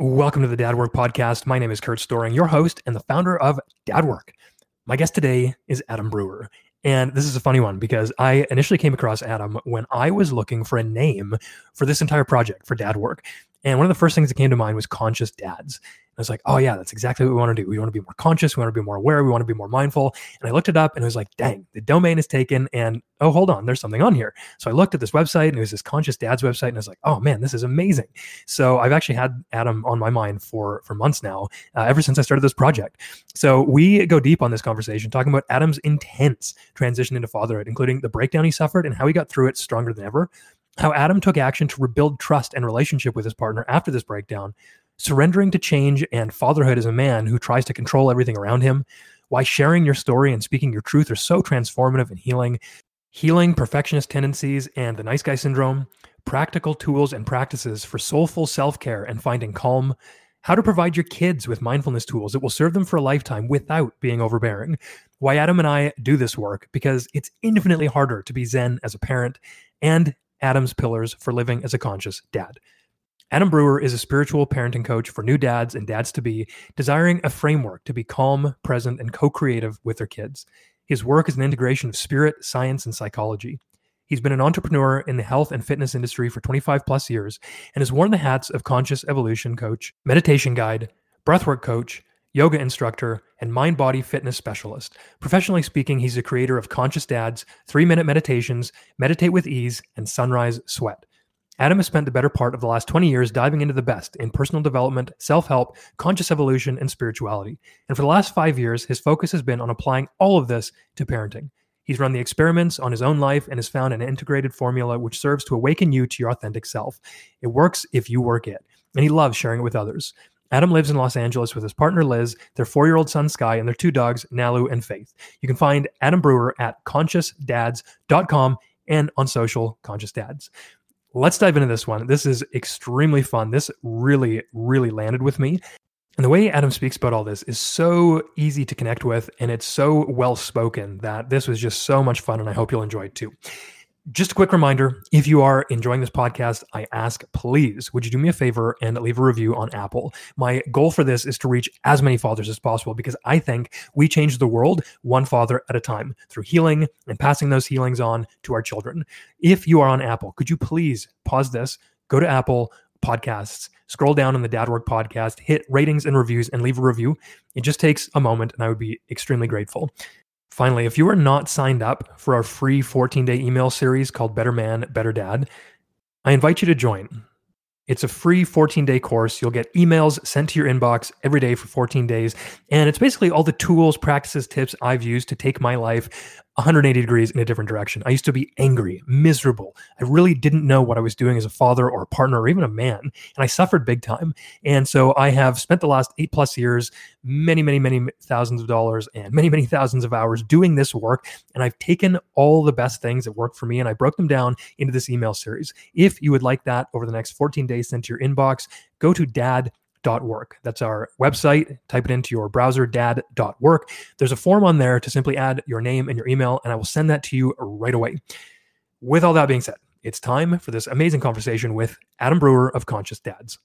Welcome to the Dad Work Podcast. My name is Kurt Storring, your host and the founder of Dad Work. My guest today is Adam Brewer. And this is a funny one because I initially came across Adam when I was looking for a name for this entire project for Dad Work. And one of the first things that came to mind was Conscious Dads. I was like, oh yeah, that's exactly what we want to do. We want to be more conscious. We want to be more aware. We want to be more mindful. And I looked it up and it was like, dang, the domain is taken. And oh, hold on, there's something on here. So I looked at this website and it was this Conscious Dads website, and I was like, oh man, this is amazing. So I've actually had Adam on my mind for for months now, uh, ever since I started this project. So we go deep on this conversation, talking about Adam's intense transition into fatherhood, including the breakdown he suffered and how he got through it stronger than ever how Adam took action to rebuild trust and relationship with his partner after this breakdown, surrendering to change and fatherhood as a man who tries to control everything around him, why sharing your story and speaking your truth are so transformative and healing, healing perfectionist tendencies and the nice guy syndrome, practical tools and practices for soulful self care and finding calm, how to provide your kids with mindfulness tools that will serve them for a lifetime without being overbearing, why Adam and I do this work because it's infinitely harder to be Zen as a parent, and Adam's pillars for living as a conscious dad. Adam Brewer is a spiritual parenting coach for new dads and dads to be, desiring a framework to be calm, present, and co creative with their kids. His work is an integration of spirit, science, and psychology. He's been an entrepreneur in the health and fitness industry for 25 plus years and has worn the hats of conscious evolution coach, meditation guide, breathwork coach, yoga instructor, and mind body fitness specialist. Professionally speaking, he's the creator of Conscious Dads, three minute meditations, Meditate with Ease, and Sunrise Sweat. Adam has spent the better part of the last 20 years diving into the best in personal development, self help, conscious evolution, and spirituality. And for the last five years, his focus has been on applying all of this to parenting. He's run the experiments on his own life and has found an integrated formula which serves to awaken you to your authentic self. It works if you work it. And he loves sharing it with others. Adam lives in Los Angeles with his partner Liz, their four year old son Sky, and their two dogs, Nalu and Faith. You can find Adam Brewer at consciousdads.com and on social, Conscious Dads let's dive into this one. This is extremely fun. This really, really landed with me. And the way Adam speaks about all this is so easy to connect with, and it's so well spoken that this was just so much fun, and I hope you'll enjoy it too. Just a quick reminder if you are enjoying this podcast, I ask, please, would you do me a favor and leave a review on Apple? My goal for this is to reach as many fathers as possible because I think we change the world one father at a time through healing and passing those healings on to our children. If you are on Apple, could you please pause this, go to Apple Podcasts, scroll down on the Dad Work podcast, hit ratings and reviews, and leave a review? It just takes a moment, and I would be extremely grateful. Finally, if you are not signed up for our free 14 day email series called Better Man, Better Dad, I invite you to join. It's a free 14 day course. You'll get emails sent to your inbox every day for 14 days. And it's basically all the tools, practices, tips I've used to take my life 180 degrees in a different direction. I used to be angry, miserable. I really didn't know what I was doing as a father or a partner or even a man. And I suffered big time. And so I have spent the last eight plus years, many, many, many thousands of dollars and many, many thousands of hours doing this work. And I've taken all the best things that worked for me and I broke them down into this email series. If you would like that over the next 14 days sent to your inbox, go to dad dad.work. That's our website. Type it into your browser, dad.work. There's a form on there to simply add your name and your email, and I will send that to you right away. With all that being said, it's time for this amazing conversation with Adam Brewer of Conscious Dads.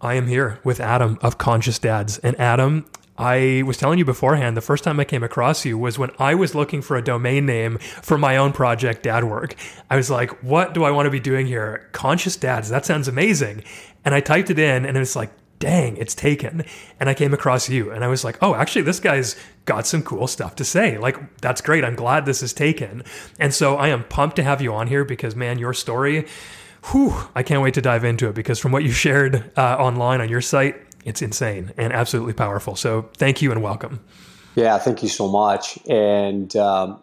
I am here with Adam of Conscious Dads. And Adam, I was telling you beforehand, the first time I came across you was when I was looking for a domain name for my own project, Dad Work. I was like, what do I want to be doing here? Conscious Dads, that sounds amazing. And I typed it in and it's like, dang, it's taken. And I came across you and I was like, oh, actually, this guy's got some cool stuff to say. Like, that's great. I'm glad this is taken. And so I am pumped to have you on here because, man, your story, whew, I can't wait to dive into it because from what you shared uh, online on your site, it's insane and absolutely powerful. So thank you and welcome. Yeah, thank you so much. And um,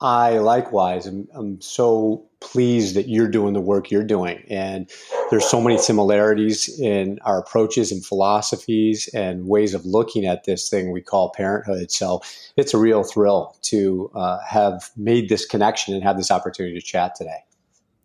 I likewise am I'm so pleased that you're doing the work you're doing. And there's so many similarities in our approaches and philosophies and ways of looking at this thing we call parenthood. So it's a real thrill to uh, have made this connection and have this opportunity to chat today.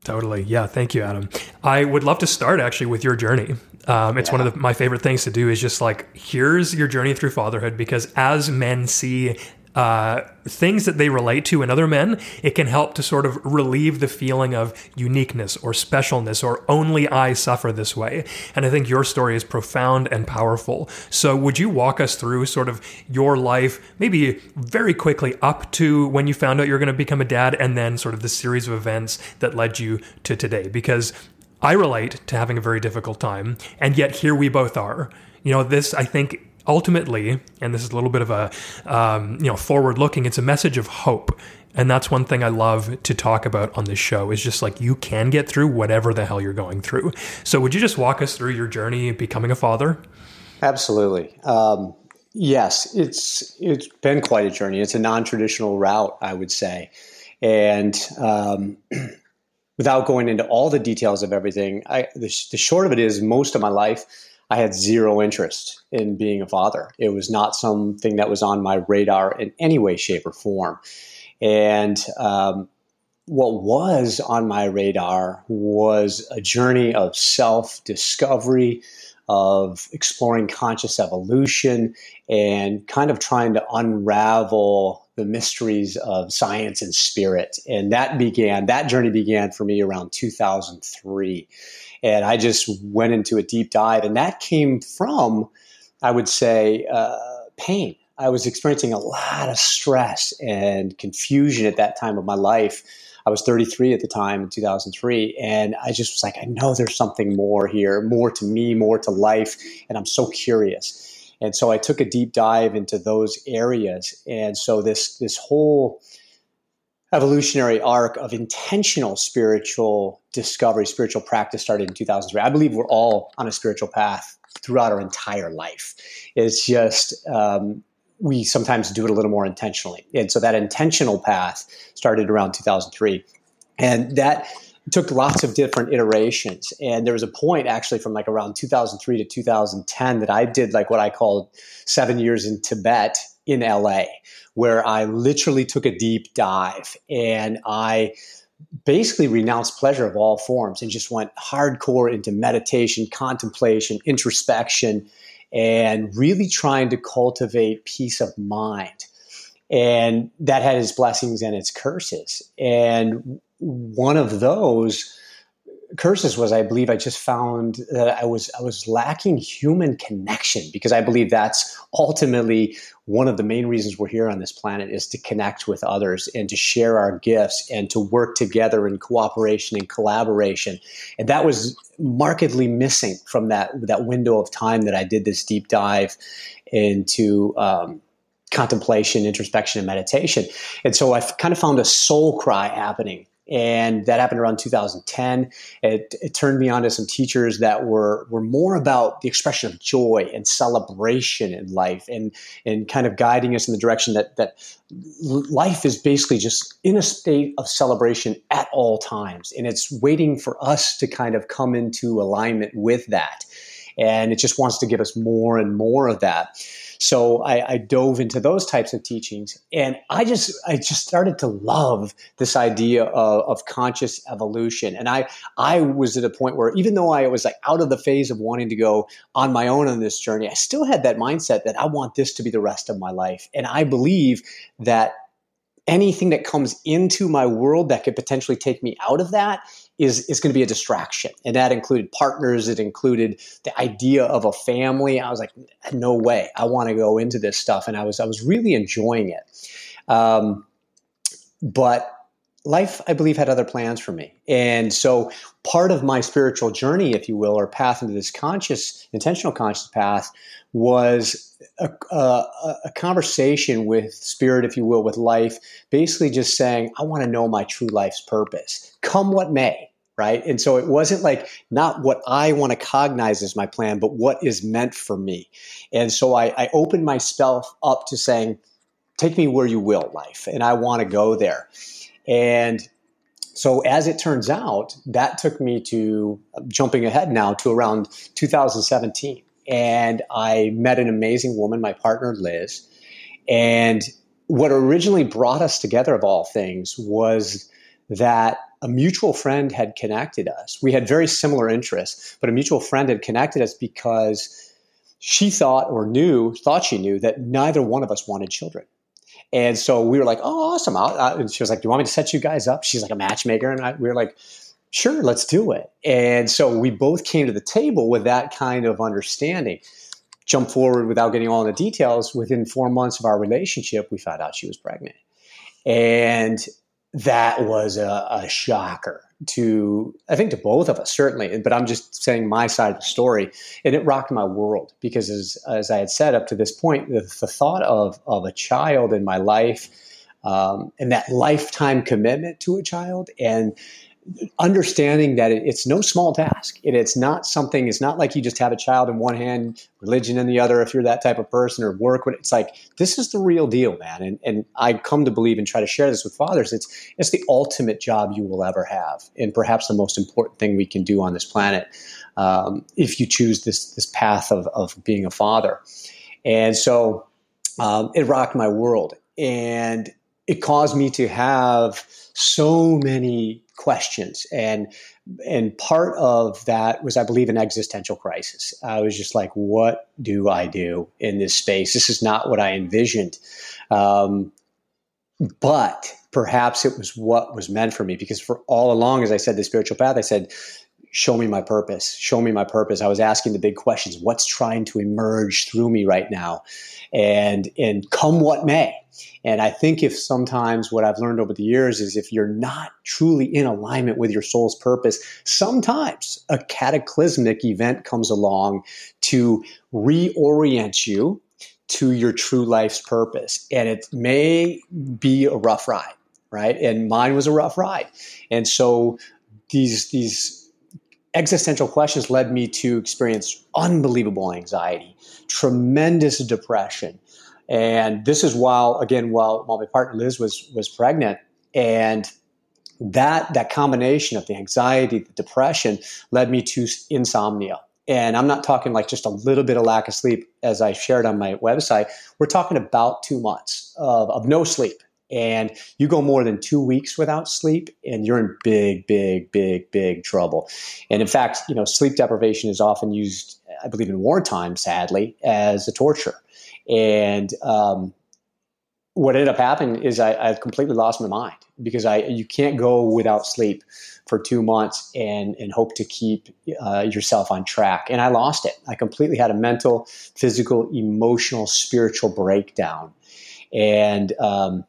Totally. Yeah. Thank you, Adam. I would love to start actually with your journey. Um, it's yeah. one of the, my favorite things to do is just like, here's your journey through fatherhood because as men see uh, things that they relate to in other men, it can help to sort of relieve the feeling of uniqueness or specialness or only I suffer this way. And I think your story is profound and powerful. So, would you walk us through sort of your life, maybe very quickly up to when you found out you're going to become a dad, and then sort of the series of events that led you to today? Because I relate to having a very difficult time, and yet here we both are. You know, this, I think, ultimately, and this is a little bit of a um, you know forward looking. It's a message of hope, and that's one thing I love to talk about on this show. Is just like you can get through whatever the hell you're going through. So, would you just walk us through your journey of becoming a father? Absolutely. Um, yes, it's it's been quite a journey. It's a non traditional route, I would say, and. Um, without going into all the details of everything, I, the, the short of it is most of my life I had zero interest in being a father. It was not something that was on my radar in any way, shape, or form. And um, what was on my radar was a journey of self discovery, of exploring conscious evolution, and kind of trying to unravel the mysteries of science and spirit. And that began, that journey began for me around 2003. And I just went into a deep dive. And that came from, I would say, uh, pain. I was experiencing a lot of stress and confusion at that time of my life. I was 33 at the time in 2003. And I just was like, I know there's something more here, more to me, more to life. And I'm so curious. And so I took a deep dive into those areas. And so this, this whole evolutionary arc of intentional spiritual discovery, spiritual practice started in 2003. I believe we're all on a spiritual path throughout our entire life. It's just um, we sometimes do it a little more intentionally. And so that intentional path started around 2003. And that took lots of different iterations. And there was a point actually from like around 2003 to 2010 that I did like what I called seven years in Tibet in LA where I literally took a deep dive and I basically renounced pleasure of all forms and just went hardcore into meditation, contemplation, introspection, and really trying to cultivate peace of mind. And that had its blessings and its curses. And one of those curses was I believe I just found that I was I was lacking human connection because I believe that's ultimately one of the main reasons we're here on this planet is to connect with others and to share our gifts and to work together in cooperation and collaboration. And that was markedly missing from that that window of time that I did this deep dive into um, contemplation, introspection, and meditation. And so I kind of found a soul cry happening and that happened around 2010. It, it, turned me on to some teachers that were were more about the expression of joy and celebration in life, and and kind of guiding us in the direction that that life is basically just in a state of celebration at all times, and it's waiting for us to kind of come into alignment with that, and it just wants to give us more and more of that. So I, I, dove into those types of teachings, and I just I just started to love this idea of, of, conscious evolution. And I I was at a point where even though I was like out of the phase of wanting to go on my own on this journey, I still had that mindset that I want this to be the rest of my life. And I believe that anything that comes into my world that could potentially take me out of that is is going to be a distraction. And that included partners it included the idea of a family. I was like no way. I want to go into this stuff and i was i was really enjoying it. Um, but life i believe had other plans for me and so part of my spiritual journey if you will or path into this conscious intentional conscious path was a, a, a, conversation with spirit, if you will, with life, basically just saying, I want to know my true life's purpose, come what may. Right. And so it wasn't like not what I want to cognize as my plan, but what is meant for me. And so I, I opened myself up to saying, take me where you will, life. And I want to go there. And so as it turns out, that took me to jumping ahead now to around 2017 and I met an amazing woman, my partner Liz. And what originally brought us together, of all things, was that a mutual friend had connected us. We had very similar interests, but a mutual friend had connected us because she thought or knew, thought she knew, that neither one of us wanted children. And so we were like, oh, awesome. I'll, and she was like, do you want me to set you guys up? She's like a matchmaker. And I, we were like, sure, let's do it. And so we both came to the table with that kind of understanding. Jump forward without getting all the details. Within four months of our relationship, we found out she was pregnant. And that was a, a shocker to I think to both of us certainly, but I'm just saying my side of the story, and it rocked my world because as as I had said up to this point, the, the thought of of a child in my life um, and that lifetime commitment to a child and understanding that it, it's no small task. It, it's not something. It's not like you just have a child in one hand, religion in the other. If you're that type of person, or work it's like this is the real deal, man. And and I come to believe and try to share this with fathers. It's it's the ultimate job you will ever have, and perhaps the most important thing we can do on this planet um, if you choose this this path of of being a father. And so um, it rocked my world, and it caused me to have so many questions. And and part of that was i believe an existential crisis. I was just like what do i do in this space? This is not what i envisioned. Um, but perhaps it was what was meant for me because for all along as i said the spiritual path i said show me my purpose show me my purpose i was asking the big questions what's trying to emerge through me right now and and come what may and I think if sometimes what I've learned over the years is if you're not truly in alignment with your soul's purpose, sometimes a cataclysmic event comes along to reorient you to your true life's purpose. And it may be a rough ride, right? And mine was a rough ride. And so these, these existential questions led me to experience unbelievable anxiety, tremendous depression, and this is while, again, while, while my partner Liz was, was pregnant. And that, that combination of the anxiety, the depression led me to insomnia. And I'm not talking like just a little bit of lack of sleep, as I shared on my website. We're talking about two months of, of no sleep. And you go more than two weeks without sleep, and you're in big, big, big, big trouble. And in fact, you know, sleep deprivation is often used, I believe, in wartime, sadly, as a torture. And um, what ended up happening is I, I completely lost my mind because I you can't go without sleep for two months and and hope to keep uh, yourself on track. And I lost it. I completely had a mental, physical, emotional, spiritual breakdown, and um,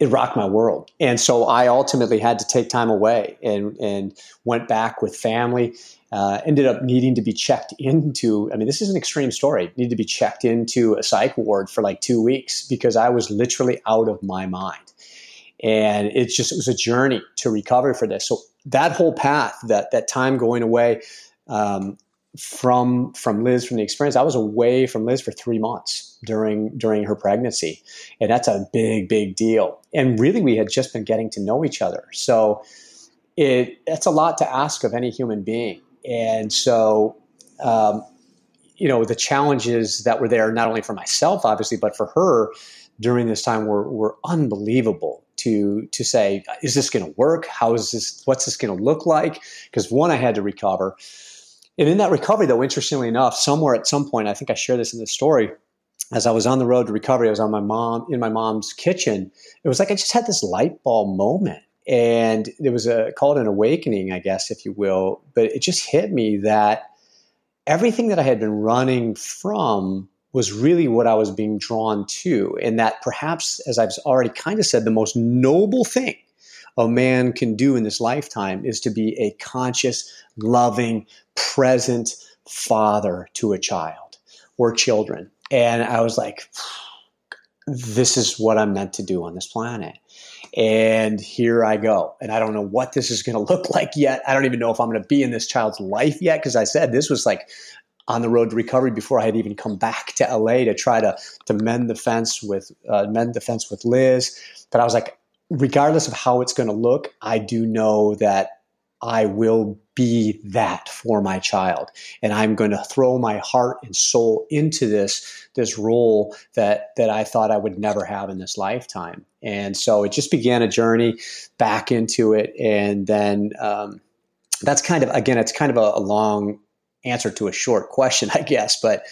it rocked my world. And so I ultimately had to take time away and and went back with family uh, ended up needing to be checked into. I mean, this is an extreme story. Needed to be checked into a psych ward for like two weeks because I was literally out of my mind, and it just it was a journey to recover for this. So that whole path, that that time going away um, from from Liz from the experience, I was away from Liz for three months during during her pregnancy, and that's a big big deal. And really, we had just been getting to know each other, so. It, that's a lot to ask of any human being and so, um, you know, the challenges that were there, not only for myself, obviously, but for her during this time were, were unbelievable to, to say, is this going to work? How is this, what's this going to look like? Because one, I had to recover. And in that recovery, though, interestingly enough, somewhere at some point, I think I share this in the story, as I was on the road to recovery, I was on my mom in my mom's kitchen. It was like I just had this light bulb moment and it was a called an awakening, I guess, if you will. But it just hit me that everything that I had been running from was really what I was being drawn to, and that perhaps, as I've already kind of said, the most noble thing a man can do in this lifetime is to be a conscious, loving, present father to a child or children. And I was like, this is what I'm meant to do on this planet. And here I go. And I don't know what this is going to look like yet. I don't even know if I'm going to be in this child's life yet. Because I said this was like on the road to recovery before I had even come back to LA to try to to mend the fence with uh, mend the fence with Liz. But I was like, regardless of how it's going to look, I do know that I will be that for my child. And I'm going to throw my heart and soul into this, this role that, that I thought I would never have in this lifetime. And so it just began a journey back into it. And then um, that's kind of, again, it's kind of a, a long answer to a short question, I guess. But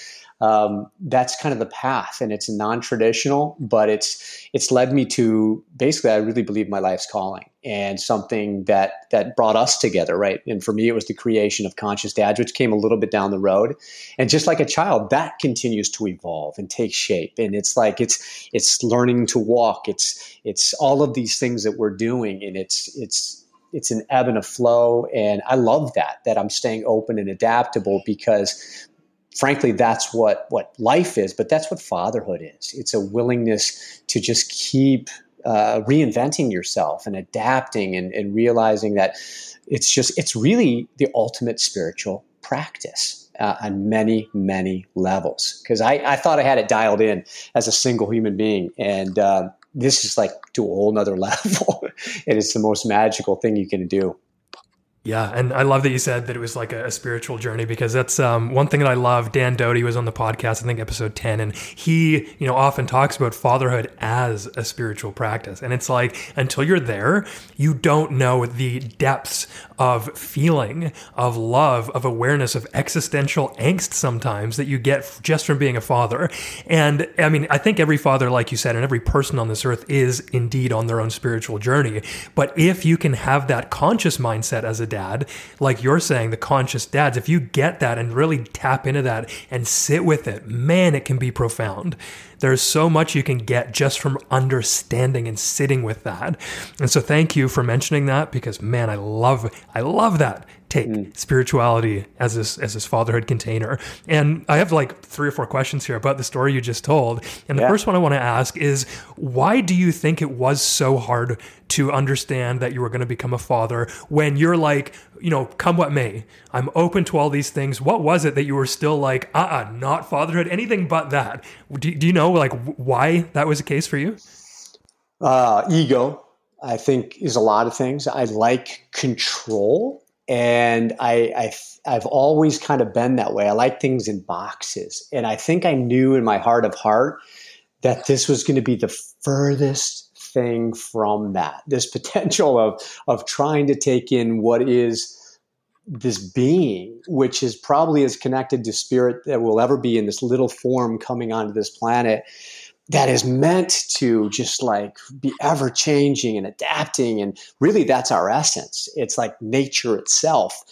um, that's kind of the path, and it's non-traditional, but it's it's led me to basically, I really believe my life's calling and something that that brought us together, right? And for me, it was the creation of Conscious Dads, which came a little bit down the road, and just like a child, that continues to evolve and take shape, and it's like it's it's learning to walk, it's it's all of these things that we're doing, and it's it's it's an ebb and a flow. And i love that that i'm staying open and adaptable because frankly that's what what life is but that's what fatherhood is. It's a willingness to just keep uh, reinventing yourself and adapting and, and realizing that it's just it's really the ultimate spiritual practice uh, on many many levels. Because I, I thought i had it dialed in as a single human being and uh, this is like to a whole nother level. And it's the most magical thing you can do yeah, and I love that you said that it was like a, a spiritual journey because that's um, one thing that I love. Dan Doty was on the podcast, I think episode ten, and he, you know, often talks about fatherhood as a spiritual practice. And it's like until you're there, you don't know the depths of feeling, of love, of awareness, of existential angst sometimes that you get just from being a father. And I mean, I think every father, like you said, and every person on this earth is indeed on their own spiritual journey. But if you can have that conscious mindset as a dad dad, like you're saying, the conscious dads, if you get that and really tap into that and sit with it, man, it can be profound. There's so much you can get just from understanding and sitting with that. And so thank you for mentioning that because man, I love I love that take mm. spirituality as this as this fatherhood container. And I have like three or four questions here about the story you just told. And the yeah. first one I want to ask is why do you think it was so hard to understand that you were going to become a father when you're like, you know, come what may, I'm open to all these things. What was it that you were still like, uh uh-uh, uh not fatherhood, anything but that? Do, do you know like why that was the case for you? Uh, ego, I think, is a lot of things. I like control and I, I I've always kind of been that way. I like things in boxes, and I think I knew in my heart of heart that this was going to be the furthest thing from that. This potential of of trying to take in what is this being, which is probably as connected to spirit that will ever be in this little form coming onto this planet that is meant to just like be ever changing and adapting. And really, that's our essence. It's like nature itself.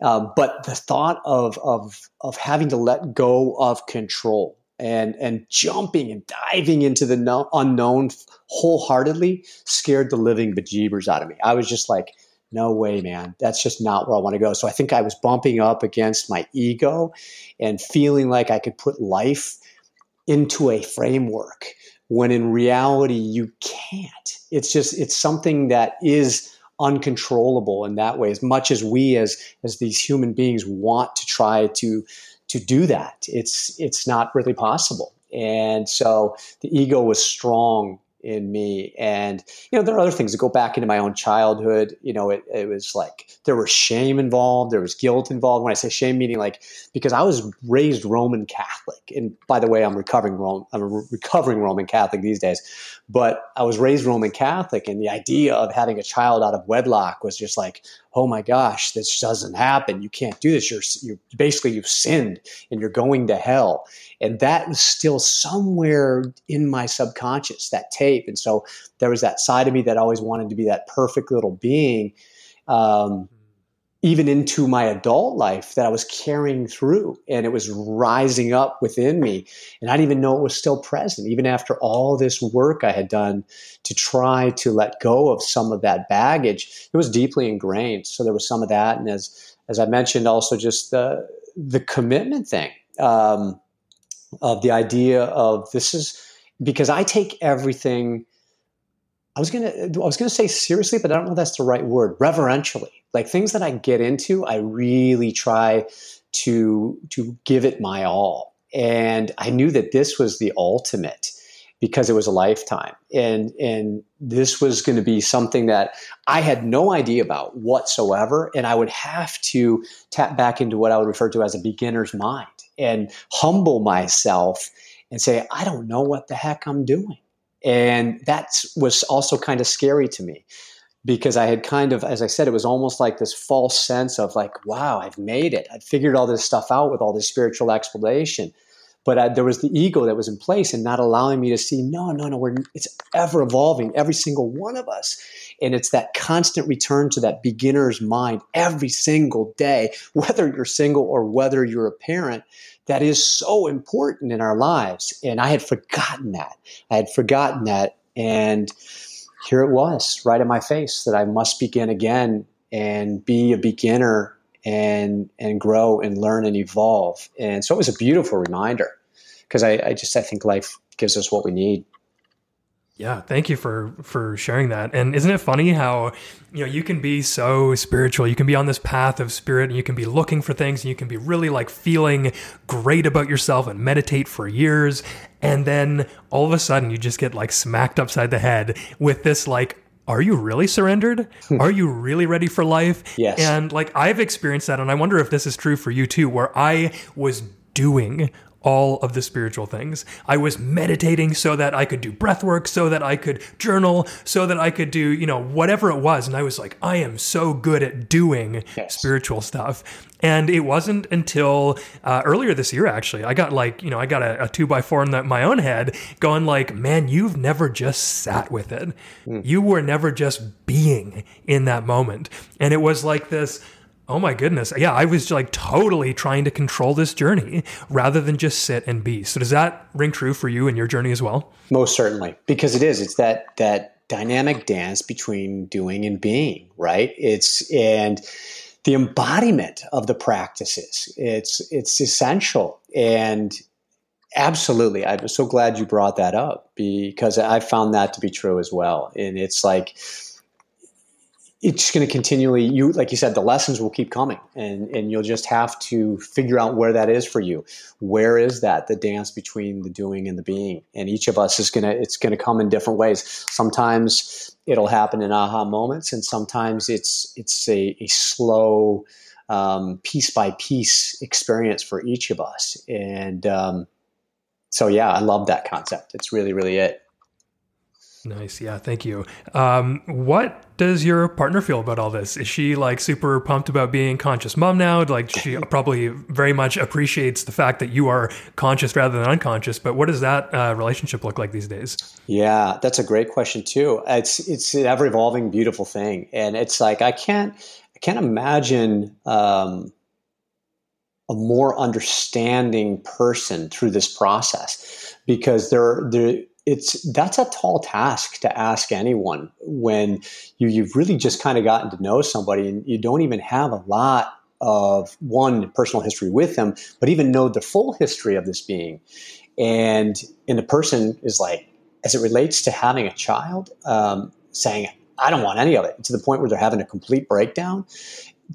Uh, but the thought of, of, of having to let go of control and, and jumping and diving into the no- unknown wholeheartedly scared the living bejeebers out of me. I was just like, no way, man. That's just not where I want to go. So I think I was bumping up against my ego and feeling like I could put life into a framework when in reality you can't. It's just it's something that is uncontrollable in that way as much as we as as these human beings want to try to to do that it's it's not really possible and so the ego was strong in me. And, you know, there are other things that go back into my own childhood. You know, it, it was like there was shame involved, there was guilt involved. When I say shame, meaning like because I was raised Roman Catholic. And by the way, I'm recovering Rome, I'm a recovering Roman Catholic these days. But I was raised Roman Catholic, and the idea of having a child out of wedlock was just like, oh my gosh, this doesn't happen. You can't do this. You're, you're basically you've sinned and you're going to hell. And that was still somewhere in my subconscious, that tape. And so there was that side of me that always wanted to be that perfect little being. Um, even into my adult life that I was carrying through and it was rising up within me. And I didn't even know it was still present, even after all this work I had done to try to let go of some of that baggage. It was deeply ingrained. So there was some of that. And as, as I mentioned, also just the, the commitment thing um, of the idea of this is because I take everything. I was gonna I was gonna say seriously, but I don't know if that's the right word. Reverentially, like things that I get into, I really try to to give it my all. And I knew that this was the ultimate because it was a lifetime. And and this was going to be something that I had no idea about whatsoever. And I would have to tap back into what I would refer to as a beginner's mind and humble myself and say, I don't know what the heck I'm doing. And that was also kind of scary to me because I had kind of, as I said, it was almost like this false sense of like, wow, I've made it. I've figured all this stuff out with all this spiritual explanation. but I, there was the ego that was in place and not allowing me to see no no no we're it's ever evolving every single one of us and it's that constant return to that beginner's mind every single day whether you're single or whether you're a parent that is so important in our lives and i had forgotten that i had forgotten that and here it was right in my face that i must begin again and be a beginner and and grow and learn and evolve. And so it was a beautiful reminder because I, I just I think life gives us what we need. Yeah, thank you for for sharing that. And isn't it funny how you know you can be so spiritual, you can be on this path of spirit, and you can be looking for things, and you can be really like feeling great about yourself and meditate for years, and then all of a sudden you just get like smacked upside the head with this like are you really surrendered? Are you really ready for life? Yes. And like I've experienced that, and I wonder if this is true for you too, where I was doing all of the spiritual things. I was meditating so that I could do breath work, so that I could journal, so that I could do, you know, whatever it was. And I was like, I am so good at doing yes. spiritual stuff. And it wasn't until uh, earlier this year, actually, I got like, you know, I got a, a two by four in the, my own head going like, man, you've never just sat with it. Mm. You were never just being in that moment. And it was like this, Oh my goodness. Yeah, I was like totally trying to control this journey rather than just sit and be. So does that ring true for you in your journey as well? Most certainly. Because it is. It's that that dynamic dance between doing and being, right? It's and the embodiment of the practices. It's it's essential. And absolutely. I'm so glad you brought that up because I found that to be true as well. And it's like it's just going to continually you like you said the lessons will keep coming and and you'll just have to figure out where that is for you. Where is that the dance between the doing and the being? And each of us is going to it's going to come in different ways. Sometimes it'll happen in aha moments and sometimes it's it's a, a slow um, piece by piece experience for each of us. And um, so yeah i love that concept. It's really really it Nice. Yeah. Thank you. Um, what does your partner feel about all this? Is she like super pumped about being conscious mom now? Like she probably very much appreciates the fact that you are conscious rather than unconscious. But what does that uh, relationship look like these days? Yeah, that's a great question too. It's it's an ever evolving, beautiful thing, and it's like I can't I can't imagine. Um, a more understanding person through this process because there, there it's that's a tall task to ask anyone when you, you've really just kind of gotten to know somebody and you don't even have a lot of one personal history with them, but even know the full history of this being. And and the person is like, as it relates to having a child, um, saying, I don't want any of it, to the point where they're having a complete breakdown,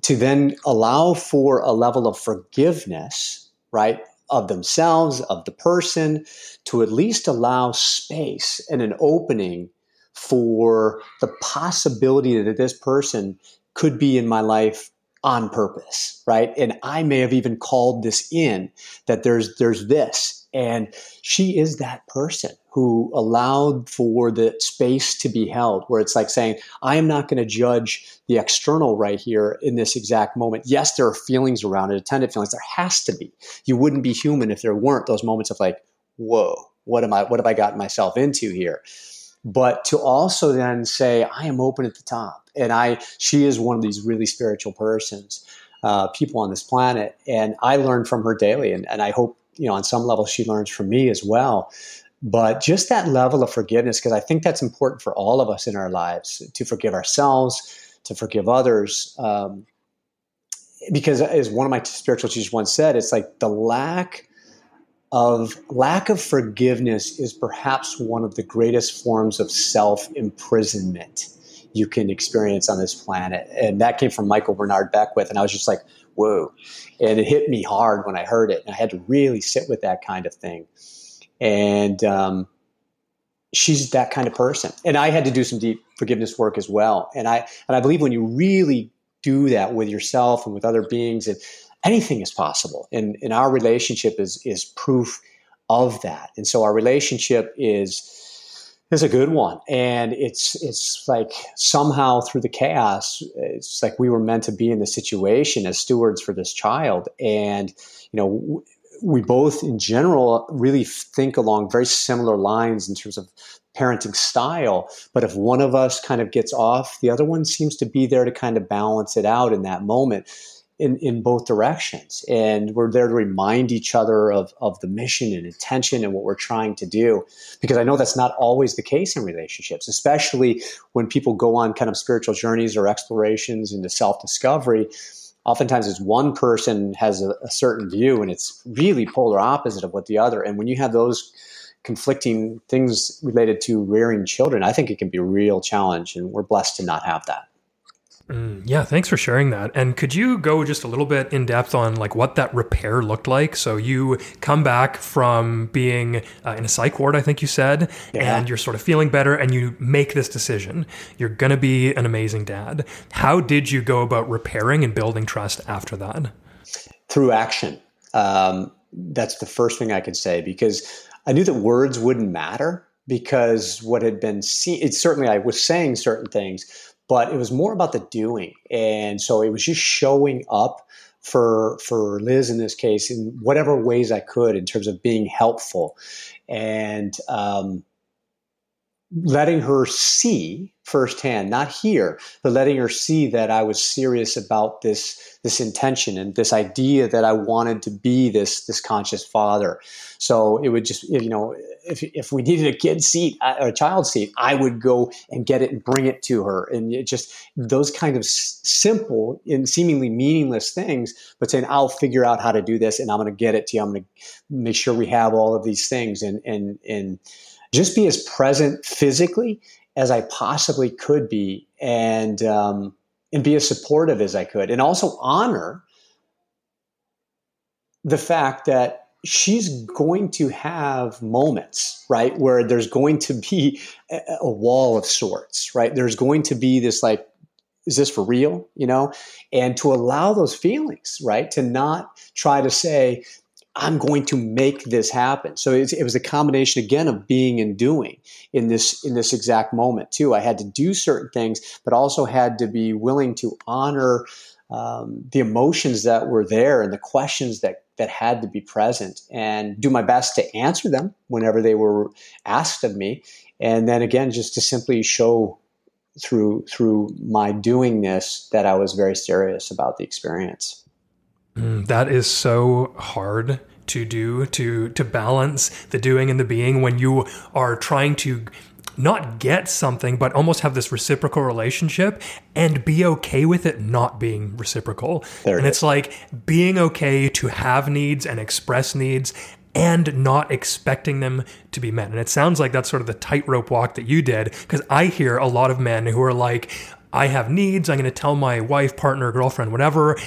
to then allow for a level of forgiveness, right? Of themselves, of the person, to at least allow space and an opening for the possibility that this person could be in my life on purpose, right? And I may have even called this in that there's there's this and she is that person who allowed for the space to be held, where it's like saying, I am not going to judge the external right here in this exact moment. Yes, there are feelings around it, attendant feelings. There has to be. You wouldn't be human if there weren't those moments of like, whoa, what am I, what have I gotten myself into here? But to also then say, I am open at the top. And I, she is one of these really spiritual persons. Uh, people on this planet. And I learn from her daily. And, and I hope you know, on some level, she learns from me as well. But just that level of forgiveness, because I think that's important for all of us in our lives to forgive ourselves, to forgive others. Um, because as one of my spiritual teachers once said, it's like the lack of lack of forgiveness is perhaps one of the greatest forms of self imprisonment you can experience on this planet. And that came from Michael Bernard Beckwith. And I was just like, whoa. And it hit me hard when I heard it. And I had to really sit with that kind of thing. And um, she's that kind of person. And I had to do some deep forgiveness work as well. And I and I believe when you really do that with yourself and with other beings, and anything is possible. And, and our relationship is is proof of that. And so our relationship is is a good one. And it's it's like somehow through the chaos it's like we were meant to be in the situation as stewards for this child. And you know we both, in general, really think along very similar lines in terms of parenting style. But if one of us kind of gets off, the other one seems to be there to kind of balance it out in that moment in, in both directions. And we're there to remind each other of, of the mission and intention and what we're trying to do. Because I know that's not always the case in relationships, especially when people go on kind of spiritual journeys or explorations into self discovery. Oftentimes, it's one person has a, a certain view and it's really polar opposite of what the other. And when you have those conflicting things related to rearing children, I think it can be a real challenge. And we're blessed to not have that. Mm, yeah, thanks for sharing that. And could you go just a little bit in depth on like what that repair looked like? So you come back from being uh, in a psych ward, I think you said, yeah. and you're sort of feeling better, and you make this decision. You're going to be an amazing dad. How did you go about repairing and building trust after that? Through action. Um, that's the first thing I could say because I knew that words wouldn't matter because what had been seen. It's certainly I was saying certain things but it was more about the doing. And so it was just showing up for for Liz in this case in whatever ways I could in terms of being helpful and um, letting her see firsthand, not hear, but letting her see that I was serious about this this intention and this idea that I wanted to be this this conscious father. So it would just you know if if we needed a kid seat or a child seat, I would go and get it and bring it to her, and it just those kind of simple and seemingly meaningless things, but saying I'll figure out how to do this and I'm going to get it to you. I'm going to make sure we have all of these things and and and just be as present physically as I possibly could be, and um, and be as supportive as I could, and also honor the fact that she's going to have moments, right, where there's going to be a, a wall of sorts, right? There's going to be this like, is this for real? You know, and to allow those feelings, right? To not try to say, I'm going to make this happen. So it, was a combination again of being and doing in this in this exact moment too. I had to do certain things, but also had to be willing to honor um, the emotions that were there and the questions that that had to be present, and do my best to answer them whenever they were asked of me. And then again, just to simply show through through my doing this that I was very serious about the experience. Mm, that is so hard to do to to balance the doing and the being when you are trying to not get something but almost have this reciprocal relationship and be okay with it not being reciprocal. There and it it's like being okay to have needs and express needs and not expecting them to be met. And it sounds like that's sort of the tightrope walk that you did because i hear a lot of men who are like i have needs i'm going to tell my wife partner girlfriend whatever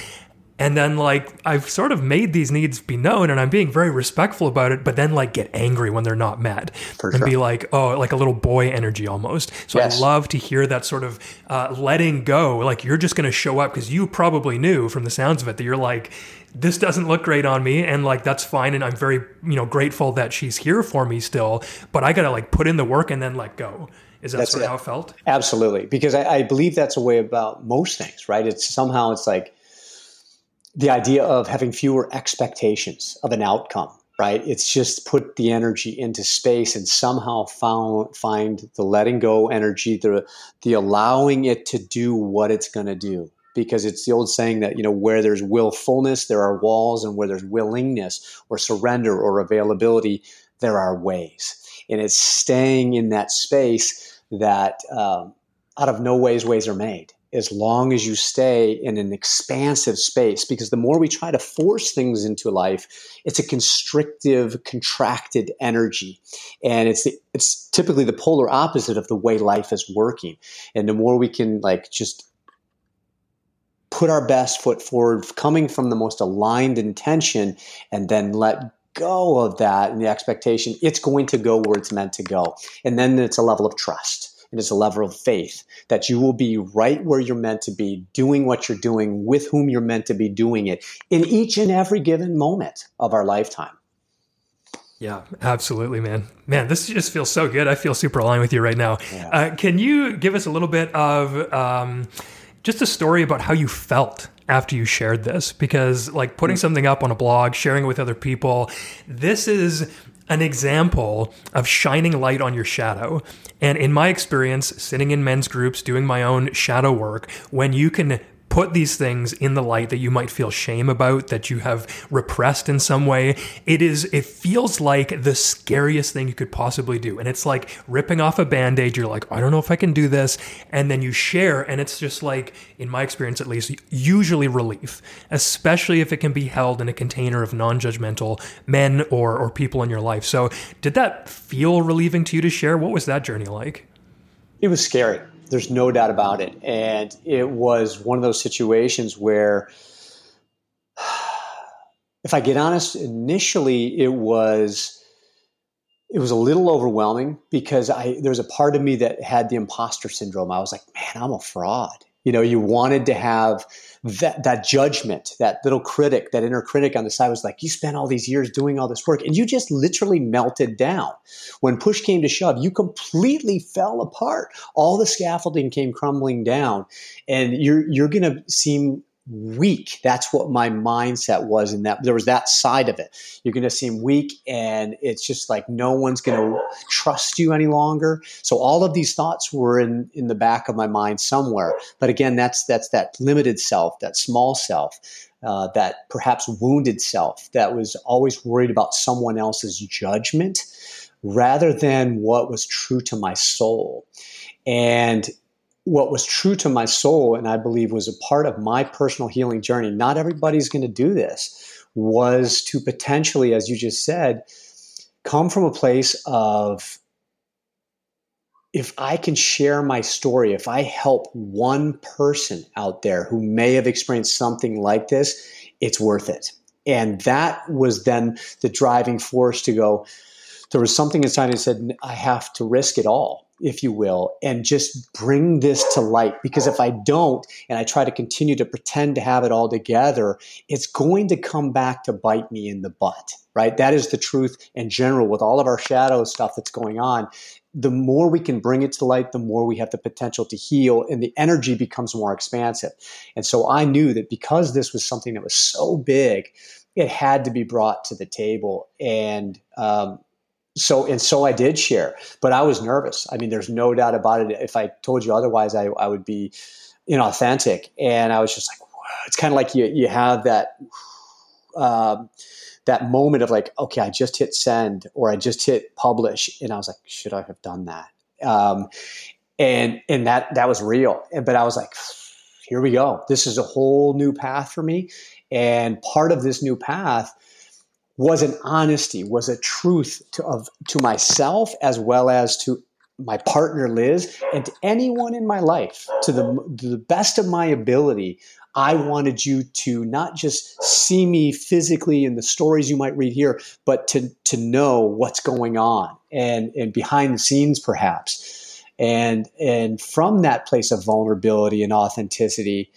and then like I've sort of made these needs be known and I'm being very respectful about it, but then like get angry when they're not met For and sure. be like, oh, like a little boy energy almost. So yes. I love to hear that sort of uh, letting go. Like you're just going to show up because you probably knew from the sounds of it that you're like, this doesn't look great on me and like that's fine and i'm very you know grateful that she's here for me still but i gotta like put in the work and then let go is that that's sort of how it felt absolutely because I, I, believe that's a way about most things right it's somehow it's like the idea of having fewer expectations of an outcome right? It's just put the energy into space and somehow found, find the letting go energy the the allowing it to do what it's going to do. Because it's the old saying that you know where there's willfulness there are walls and where there's willingness or surrender or availability there are ways. And it's staying in that space that um, out of no ways ways are made as long as you stay in an expansive space because the more we try to force things into life it's a constrictive contracted energy. And it's the, it's typically the polar opposite of the way life is working. And the more we can like just put our best foot forward coming from the most aligned intention and then let go of that and the expectation it's going to go where it's meant to go. And then it's a level of trust and it's a level of faith that you will be right where you're meant to be, doing what you're doing with whom you're meant to be doing it in each and every given moment of our lifetime. Yeah, absolutely, man. Man, this just feels so good. I feel super aligned with you right now. Yeah. Uh, can you give us a little bit of um, just a story about how you felt after you shared this because like putting something up on a blog, sharing it with other people, this is an example of shining light on your shadow. And in my experience, sitting in men's groups, doing my own shadow work, when you can put these things in the light that you might feel shame about, that you have repressed in some way. It is, it feels like the scariest thing you could possibly do. And it's like ripping off a band aid. You're like, I don't know if I can do this. And then you share, and it's just like, in my experience at least, usually relief, especially if it can be held in a container of non judgmental men or, or people in your life. So, did that feel relieving to you to share? What was that journey like? It was scary there's no doubt about it. And it was one of those situations where, if I get honest, initially it was it was a little overwhelming because I there was a part of me that had the imposter syndrome. I was like, man, I'm a fraud. You know, you wanted to have that that judgment, that little critic, that inner critic on the side was like, you spent all these years doing all this work, and you just literally melted down. When push came to shove, you completely fell apart. All the scaffolding came crumbling down, and you're you're going to seem weak. That's what my mindset was. And that there was that side of it. You're going to seem weak and it's just like no one's going to trust you any longer. So all of these thoughts were in, in the back of my mind somewhere. But again, that's, that's that limited self, that small self. Uh, that perhaps wounded self that was always worried about someone else's judgment rather than what was true to my soul. And what was true to my soul and I believe was a part of my personal healing journey, not everybody's going to do this, was to potentially, as you just said, come from a place of if I can share my story, if I help one person out there who may have experienced something like this, it's worth it. And that was then the driving force to go. There was something inside that said, I have to risk it all if you will, and just bring this to light. Because if I don't, and I try to continue to pretend to have it all together, it's going to come back to bite me in the butt, right? That is the truth in general with all of our shadow stuff that's going on. The more we can bring it to light, the more we have the potential to heal, and the energy becomes more expansive. And so I knew that because this was something that was so big, it had to be brought to the table. And um, so and so I did share, but I was nervous. I mean, there's no doubt about it. If I told you otherwise, I, I would be inauthentic. And I was just like, it's kind of like you you have that um, that moment of like, okay, I just hit send or I just hit publish, and I was like, should I have done that? Um, and and that that was real. But I was like, here we go. This is a whole new path for me, and part of this new path was an honesty, was a truth to, of, to myself as well as to my partner Liz and to anyone in my life to the, to the best of my ability. I wanted you to not just see me physically in the stories you might read here, but to, to know what's going on and, and behind the scenes perhaps. And, and from that place of vulnerability and authenticity,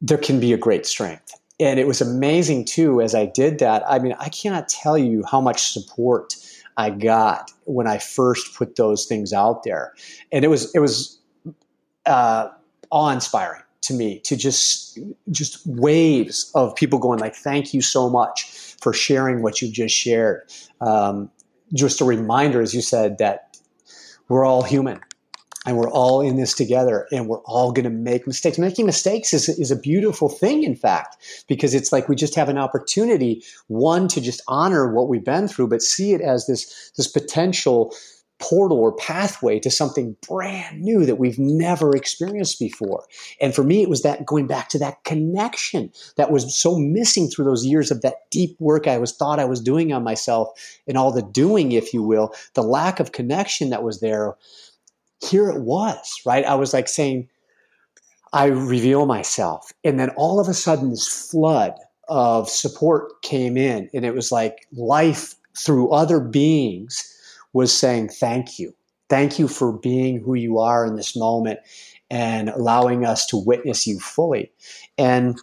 there can be a great strength and it was amazing too as I did that. I mean, I cannot tell you how much support I got when I first put those things out there, and it was it was uh, awe inspiring to me to just just waves of people going like, "Thank you so much for sharing what you just shared." Um, just a reminder, as you said, that we're all human and we're all in this together and we're all going to make mistakes. Making mistakes is, is a beautiful thing, in fact, because it's like we just have an opportunity, one, to just honor what we've been through, but see it as this, this potential portal or pathway to something brand new that we've never experienced before. And for me, it was that going back to that connection that was so missing through those years of that deep work I was thought I was doing on myself and all the doing, if you will, the lack of connection that was there here it was, right? I was like saying, I reveal myself. And then all of a sudden, this flood of support came in, and it was like life through other beings was saying, Thank you. Thank you for being who you are in this moment and allowing us to witness you fully. And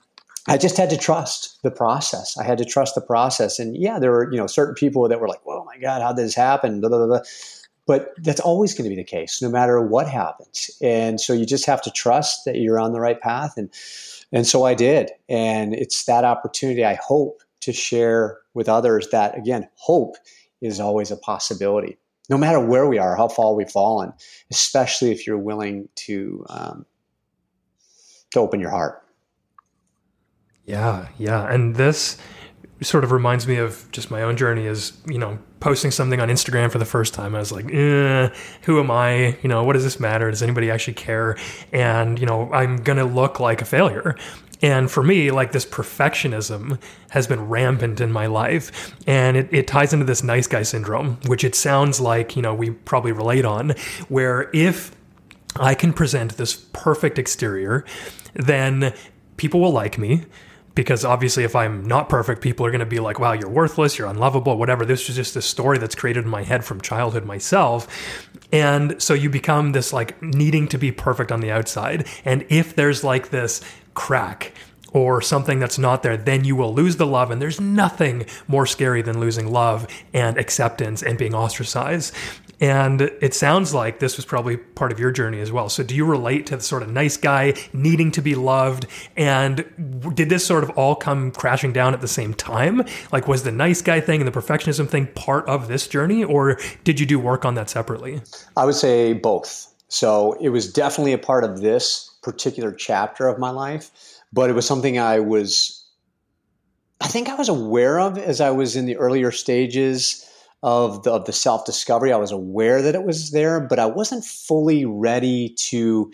I just had to trust the process. I had to trust the process. And yeah, there were, you know, certain people that were like, oh my God, how did this happen? Blah, blah, blah. But that's always going to be the case, no matter what happens. And so you just have to trust that you're on the right path. And And so I did. And it's that opportunity I hope to share with others that, again, hope is always a possibility, no matter where we are, how far we've fallen, especially if you're willing to, um, to open your heart. Yeah, yeah. And this sort of reminds me of just my own journey is, you know, posting something on Instagram for the first time. I was like, eh, who am I? You know, what does this matter? Does anybody actually care? And, you know, I'm to look like a failure. And for me, like this perfectionism has been rampant in my life. And it, it ties into this nice guy syndrome, which it sounds like, you know, we probably relate on, where if I can present this perfect exterior, then people will like me because obviously if i'm not perfect people are going to be like wow you're worthless you're unlovable whatever this is just a story that's created in my head from childhood myself and so you become this like needing to be perfect on the outside and if there's like this crack or something that's not there, then you will lose the love. And there's nothing more scary than losing love and acceptance and being ostracized. And it sounds like this was probably part of your journey as well. So, do you relate to the sort of nice guy needing to be loved? And did this sort of all come crashing down at the same time? Like, was the nice guy thing and the perfectionism thing part of this journey, or did you do work on that separately? I would say both. So, it was definitely a part of this particular chapter of my life, but it was something I was, I think I was aware of as I was in the earlier stages of the, of the self discovery. I was aware that it was there, but I wasn't fully ready to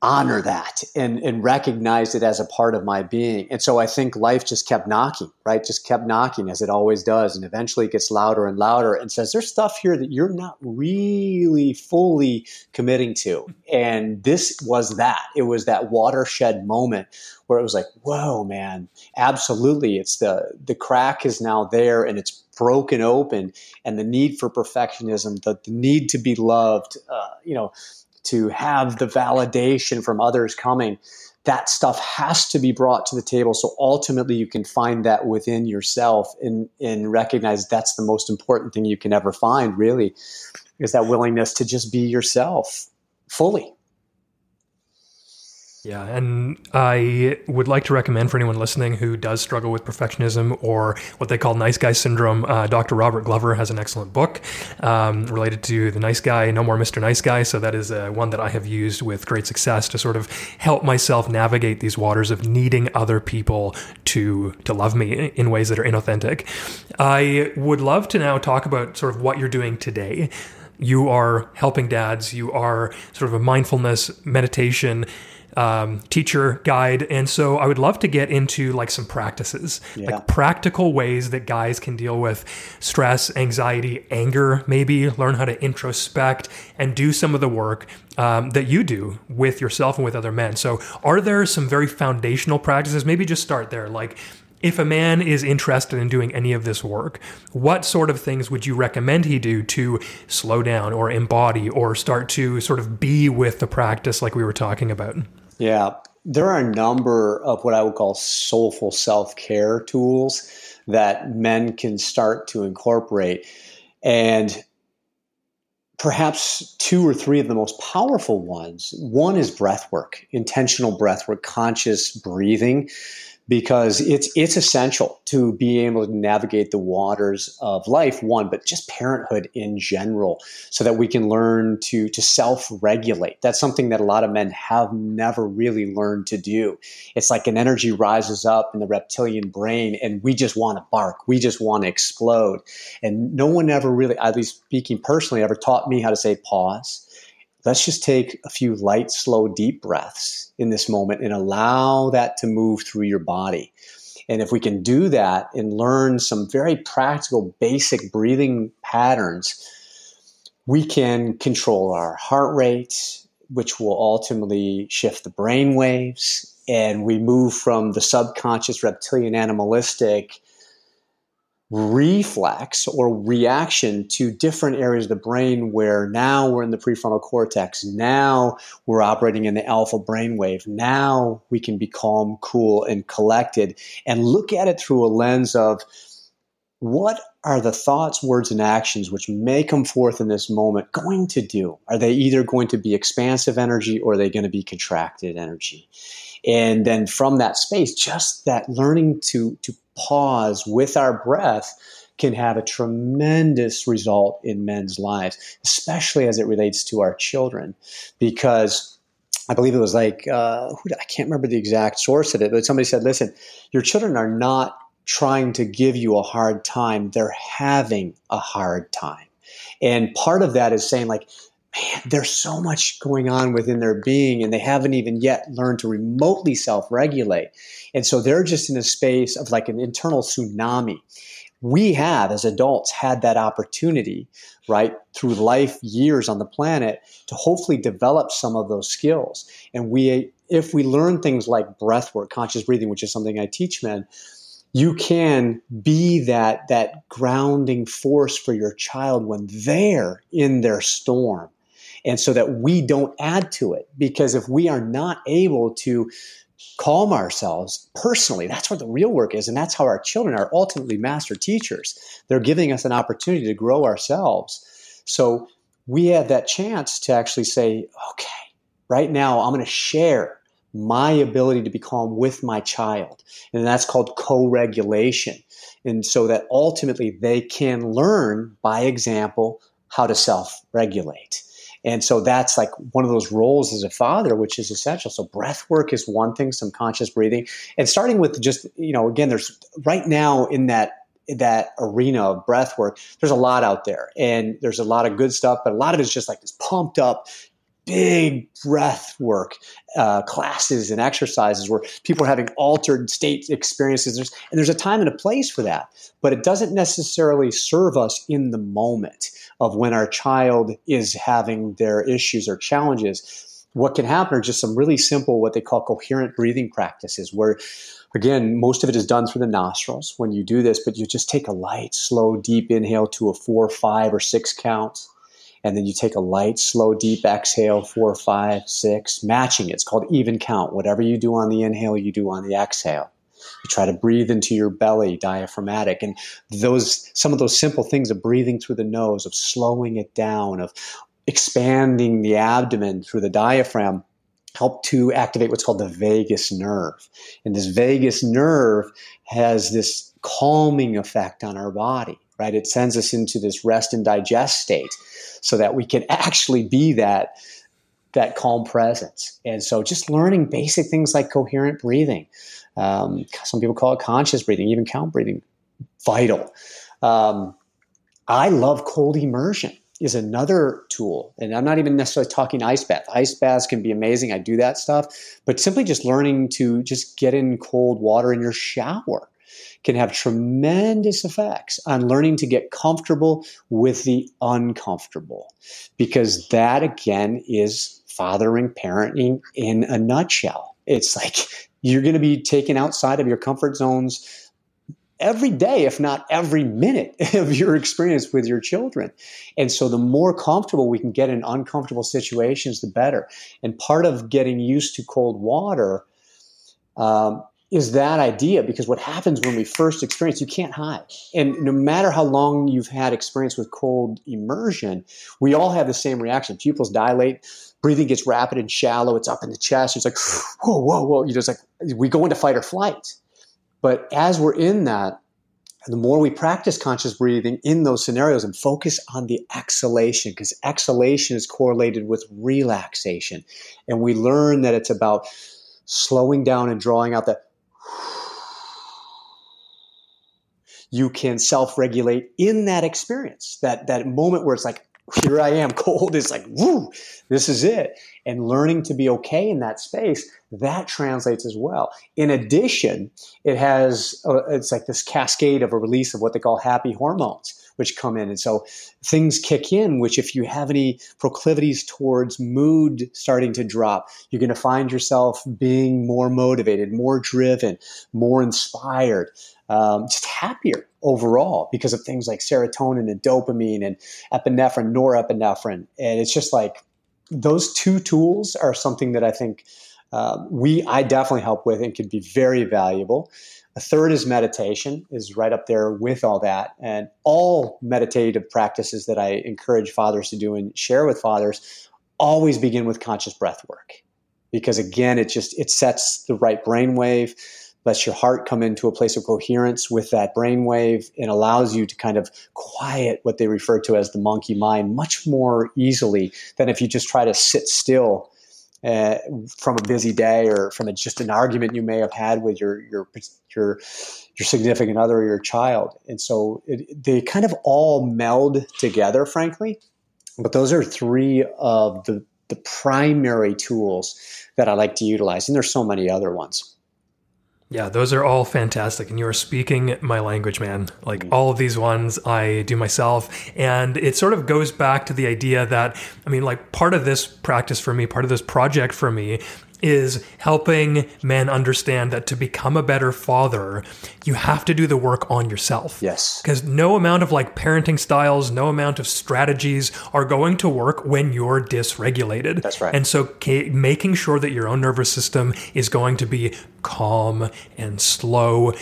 honor that and, and recognize it as a part of my being. And so I think life just kept knocking, right? Just kept knocking as it always does. And eventually it gets louder and louder and says, there's stuff here that you're not really fully committing to. And this was that. It was that watershed moment where it was like, whoa, man, absolutely. It's the, the crack is now there and it's broken open and the need for perfectionism, the, the need to be loved, uh, you know, to have the validation from others coming that stuff has to be brought to the table. So ultimately you can find that within yourself and, and recognize that's the most important thing you can ever find really is that willingness to just be yourself fully yeah, and I would like to recommend for anyone listening who does struggle with perfectionism or what they call nice guy syndrome. Uh, Dr. Robert Glover has an excellent book um, related to the nice guy, No More Mr. Nice Guy. So that is uh, one that I have used with great success to sort of help myself navigate these waters of needing other people to to love me in ways that are inauthentic. I would love to now talk about sort of what you're doing today. You are helping dads. You are sort of a mindfulness meditation um, teacher guide. And so I would love to get into like some practices, yeah. like practical ways that guys can deal with stress, anxiety, anger, maybe learn how to introspect and do some of the work um, that you do with yourself and with other men. So are there some very foundational practices? Maybe just start there. Like, if a man is interested in doing any of this work, what sort of things would you recommend he do to slow down or embody or start to sort of be with the practice like we were talking about? Yeah, there are a number of what I would call soulful self care tools that men can start to incorporate. And perhaps two or three of the most powerful ones. One is breath work, intentional breath work, conscious breathing because it's it's essential to be able to navigate the waters of life one but just parenthood in general so that we can learn to to self-regulate. That's something that a lot of men have never really learned to do. It's like an energy rises up in the reptilian brain and we just want to bark. We just want to explode. And no one ever really at least speaking personally ever taught me how to say pause let's just take a few light, slow, deep breaths in this moment and allow that to move through your body. And if we can do that and learn some very practical, basic breathing patterns, we can control our heart rate, which will ultimately shift the brain waves. And we move from the subconscious reptilian animalistic reflex or reaction to different areas of the brain where now we're in the prefrontal cortex. Now we're operating in the alpha brainwave. Now we can be calm, cool, and collected and look at it through a lens of what are the thoughts, words, and actions which may come forth in this moment going to do? Are they either going to be expansive energy or are they going to be contracted energy? And then from that space, just that learning to, to pause with our breath can have a tremendous result in men's lives, especially as it relates to our children. Because I believe it was like, uh, I can't remember the exact source of it, but somebody said, listen, your children are not trying to give you a hard time, they're having a hard time. And part of that is saying, like, man, there's so much going on within their being, and they haven't even yet learned to remotely self regulate. And so they're just in a space of like an internal tsunami. We have as adults had that opportunity right through life years on the planet to hopefully develop some of those skills. And we if we learn things like breath work conscious breathing which is something i teach men you can be that that grounding force for your child when they're in their storm and so that we don't add to it because if we are not able to calm ourselves personally. That's what the real work is. And that's how our children are ultimately master teachers. They're giving us an opportunity to grow ourselves. So we have that chance to actually say, okay, right now I'm going to share my ability to be calm with my child. And that's called co regulation. And so that ultimately they can learn by example how to self regulate. And so that's like one of those roles as a father, which is essential. So breath work is one thing, some conscious breathing, and starting with just you know again, there's right now in that that arena of breath work, there's a lot out there, and there's a lot of good stuff, but a lot of it's just like this pumped up big breath work uh, classes and exercises where people are having altered state experiences. There's, and there's a time and a place for that, but it doesn't necessarily serve us in the moment of when our child is having their issues or challenges. What can happen are just some really simple, what they call coherent breathing practices, where again, most of it is done through the nostrils when you do this, but you just take a light, slow, deep inhale to a four, five, or six count and then you take a light, slow, deep exhale, four, five, six, matching it. It's called even count. Whatever you do on the inhale, you do on the exhale. You try to breathe into your belly, diaphragmatic, and those some of those simple things of breathing through the nose, of slowing it down, of expanding the abdomen through the diaphragm help to activate what's called the vagus nerve. And this vagus nerve has this calming effect on our body, right? It sends us into this rest and digest state so that we can actually be that that calm presence. And so just learning basic things like coherent breathing. Um, some people call it conscious breathing, even count breathing, vital. Um, I love cold immersion is another tool. And I'm not even necessarily talking ice bath. Ice baths can be amazing. I do that stuff. But simply just learning to just get in cold water in your shower can have tremendous effects on learning to get comfortable with the uncomfortable. Because that, again, is fathering, parenting in a nutshell. It's like you're going to be taken outside of your comfort zones every day, if not every minute of your experience with your children. And so the more comfortable we can get in uncomfortable situations, the better. And part of getting used to cold water um, is that idea because what happens when we first experience you can't hide. And no matter how long you've had experience with cold immersion we all have the same reaction. Pupils dilate breathing gets rapid and shallow it's up in the chest it's like whoa whoa whoa you know it's like we go into fight or flight. But as we're in that the more we practice conscious breathing in those scenarios and focus on the exhalation because exhalation is correlated with relaxation. And we learn that it's about slowing down and drawing out that you can self-regulate in that experience that that moment where it's like here i am cold it's like woo this is it and learning to be okay in that space that translates as well. In addition it has uh, it's like this cascade of a release of what they call happy hormones which come in and so things kick in which if you have any proclivities towards mood starting to drop you're going to find yourself being more motivated more driven more inspired um, just happier overall because of things like serotonin and dopamine and epinephrine, norepinephrine. And it's just like those two tools are something that I think uh, we I definitely help with and can be very valuable. A third is meditation, is right up there with all that. And all meditative practices that I encourage fathers to do and share with fathers always begin with conscious breath work. Because again, it just it sets the right brainwave, lets your heart come into a place of coherence with that brainwave, and allows you to kind of quiet what they refer to as the monkey mind much more easily than if you just try to sit still uh, from a busy day or from a, just an argument you may have had with your your your your significant other or your child. And so it, they kind of all meld together, frankly. But those are three of the the primary tools that I like to utilize, and there's so many other ones. Yeah, those are all fantastic. And you are speaking my language, man. Like all of these ones I do myself. And it sort of goes back to the idea that, I mean, like part of this practice for me, part of this project for me is helping men understand that to become a better father, you have to do the work on yourself. Yes. Because no amount of like parenting styles, no amount of strategies are going to work when you're dysregulated. That's right. And so making sure that your own nervous system is going to be calm and slow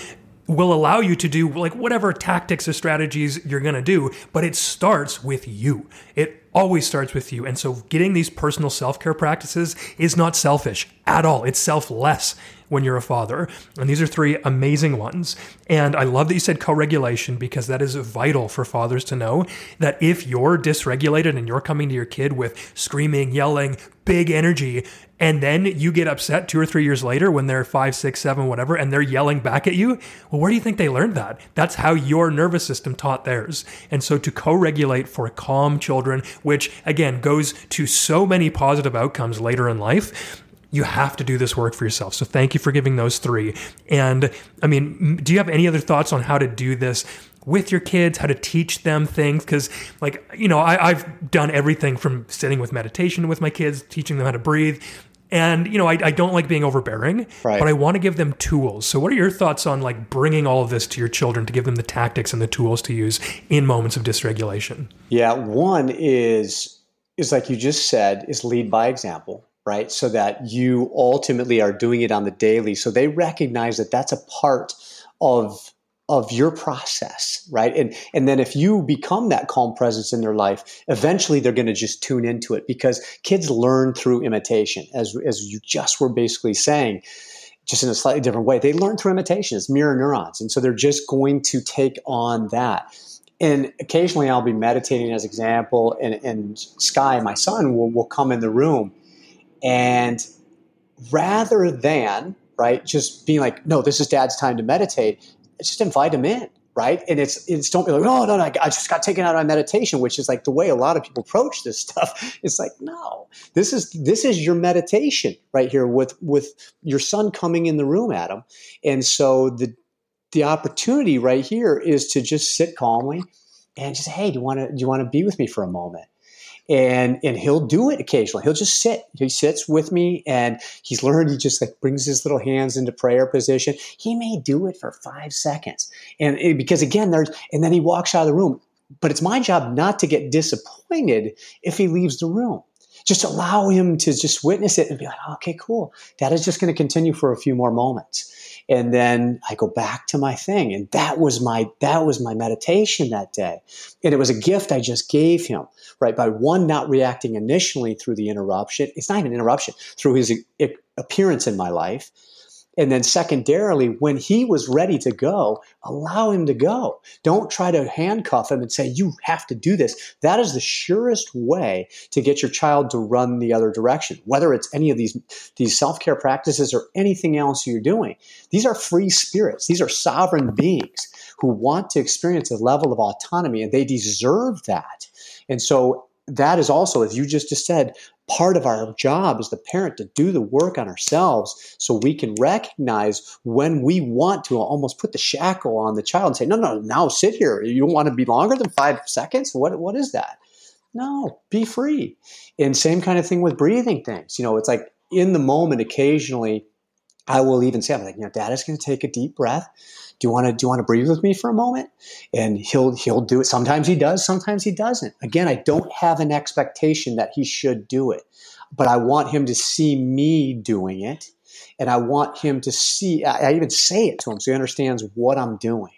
will allow you to do like whatever tactics or strategies you're going to do, but it starts with you. It always starts with you. And so getting these personal self care practices is not selfish at all. It's selfless when you're a father. And these are three amazing ones. And I love that you said co regulation because that is vital for fathers to know that if you're dysregulated and you're coming to your kid with screaming, yelling, big energy, and then you get upset two or three years later when they're five, six, seven, whatever, and they're yelling back at you. Well, where do you think they learned that? That's how your nervous system taught theirs. And so to co regulate for calm children, which again goes to so many positive outcomes later in life, you have to do this work for yourself. So thank you for giving those three. And I mean, do you have any other thoughts on how to do this? with your kids, how to teach them things. Because, like, you know, I, have done everything from sitting with meditation with my kids, teaching them how to breathe. And, you know, I, I don't like being overbearing, right. but I want to give them tools. So, what are your thoughts on like bringing all of this to your children to give them the tactics and the tools to use in moments of dysregulation? Yeah, one is is like you just said, is lead by example right? So that you ultimately are doing it on the daily. So they recognize that that's a part of of your process, right? And and then if you become that calm presence in their life, eventually they're going to just tune into it because kids learn through imitation, as as you just were basically saying, just in a slightly different way. They learn through imitation. It's mirror neurons, and so they're just going to take on that. And occasionally, I'll be meditating as example, and, and Sky, my son, will will come in the room and rather than, right, just being like, no, this is dad's time to meditate, just invite him in, right? And it's, it's don't be like, oh, no, no, I just got taken out of my meditation, which is like the way a lot of people approach this stuff. It's like, no, this is, this is your meditation right here with, with your son coming in the room, Adam. And so the, the opportunity right here is to just sit calmly and just, hey, do you want to, do you want to be with me for a moment? And and he'll do it occasionally. He'll just sit. He sits with me, and he's learned. He just like brings his little hands into prayer position. He may do it for five seconds, and it, because again, there's and then he walks out of the room. But it's my job not to get disappointed if he leaves the room. Just allow him to just witness it and be like, okay, cool. That is just going to continue for a few more moments and then I go back to my thing. And that was my that was my meditation that day. And it was a gift I just gave him, right? By one not reacting initially through the interruption. It's not even an interruption, through his eh, appearance in my life and then, secondarily, when he was ready to go, allow him to go. Don't try to handcuff him and say, you have to do this. That is the surest way to get your child to run the other direction, whether it's any of these, these self care practices or anything else you're doing. These are free spirits, these are sovereign beings who want to experience a level of autonomy, and they deserve that. And so, that is also, as you just just said, part of our job as the parent to do the work on ourselves so we can recognize when we want to almost put the shackle on the child and say, no, no, now sit here. You don't want to be longer than five seconds? What, what is that? No, be free. And same kind of thing with breathing things. You know, it's like in the moment, occasionally, I will even say, I'm like, you know, dad is going to take a deep breath do you want to do you want to breathe with me for a moment and he'll he'll do it sometimes he does sometimes he doesn't again i don't have an expectation that he should do it but I want him to see me doing it. And I want him to see, I, I even say it to him so he understands what I'm doing.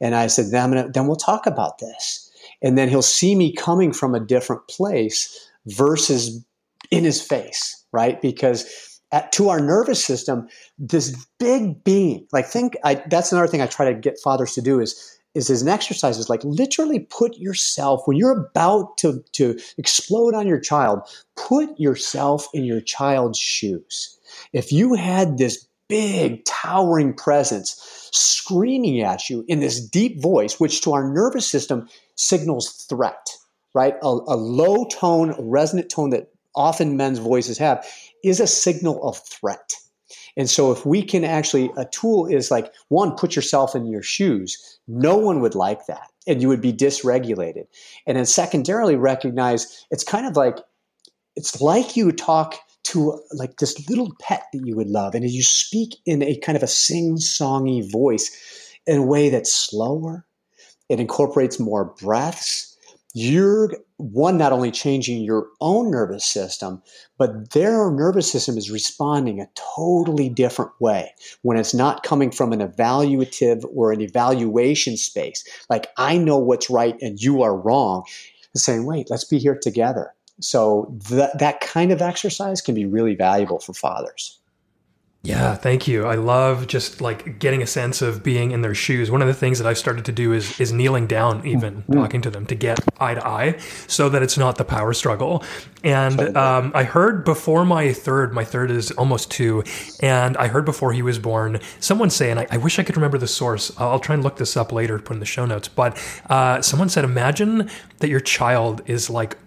And I said, then, gonna, then we'll talk about this. And then he'll see me coming from a different place versus in his face, right? Because at, to our nervous system, this big being, like think, I, that's another thing I try to get fathers to do is is as an exercise is like literally put yourself when you're about to, to explode on your child put yourself in your child's shoes. If you had this big towering presence screaming at you in this deep voice which to our nervous system signals threat right? A, a low tone resonant tone that often men's voices have is a signal of threat and so if we can actually, a tool is like one, put yourself in your shoes. No one would like that. And you would be dysregulated. And then secondarily recognize it's kind of like, it's like you talk to like this little pet that you would love. And as you speak in a kind of a sing-songy voice in a way that's slower, it incorporates more breaths you're one not only changing your own nervous system but their nervous system is responding a totally different way when it's not coming from an evaluative or an evaluation space. Like i know what's right and you are wrong. And saying wait let's be here together. So that that kind of exercise can be really valuable for fathers yeah, thank you. I love just like getting a sense of being in their shoes. One of the things that I've started to do is is kneeling down, even mm-hmm. talking to them to get eye to eye, so that it's not the power struggle. And um, I heard before my third, my third is almost two, and I heard before he was born someone say, and I, I wish I could remember the source. I'll try and look this up later, put in the show notes. But uh, someone said, imagine that your child is like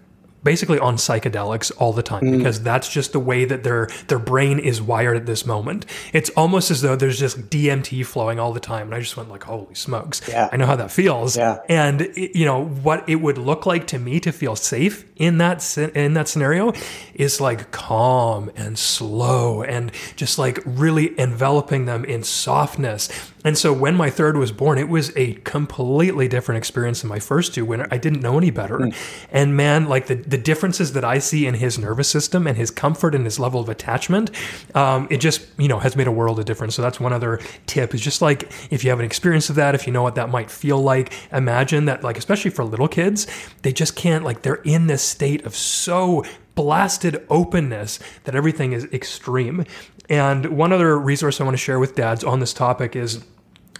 basically on psychedelics all the time mm. because that's just the way that their their brain is wired at this moment. It's almost as though there's just DMT flowing all the time, and I just went like, "Holy smokes!" Yeah. I know how that feels. Yeah. And it, you know what it would look like to me to feel safe in that in that scenario is like calm and slow and just like really enveloping them in softness and so when my third was born, it was a completely different experience than my first two when I didn't know any better. Mm. And man, like the, the differences that I see in his nervous system and his comfort and his level of attachment, um, it just, you know, has made a world of difference. So that's one other tip is just like, if you have an experience of that, if you know what that might feel like, imagine that like, especially for little kids, they just can't like, they're in this state of so blasted openness that everything is extreme. And one other resource I want to share with dads on this topic is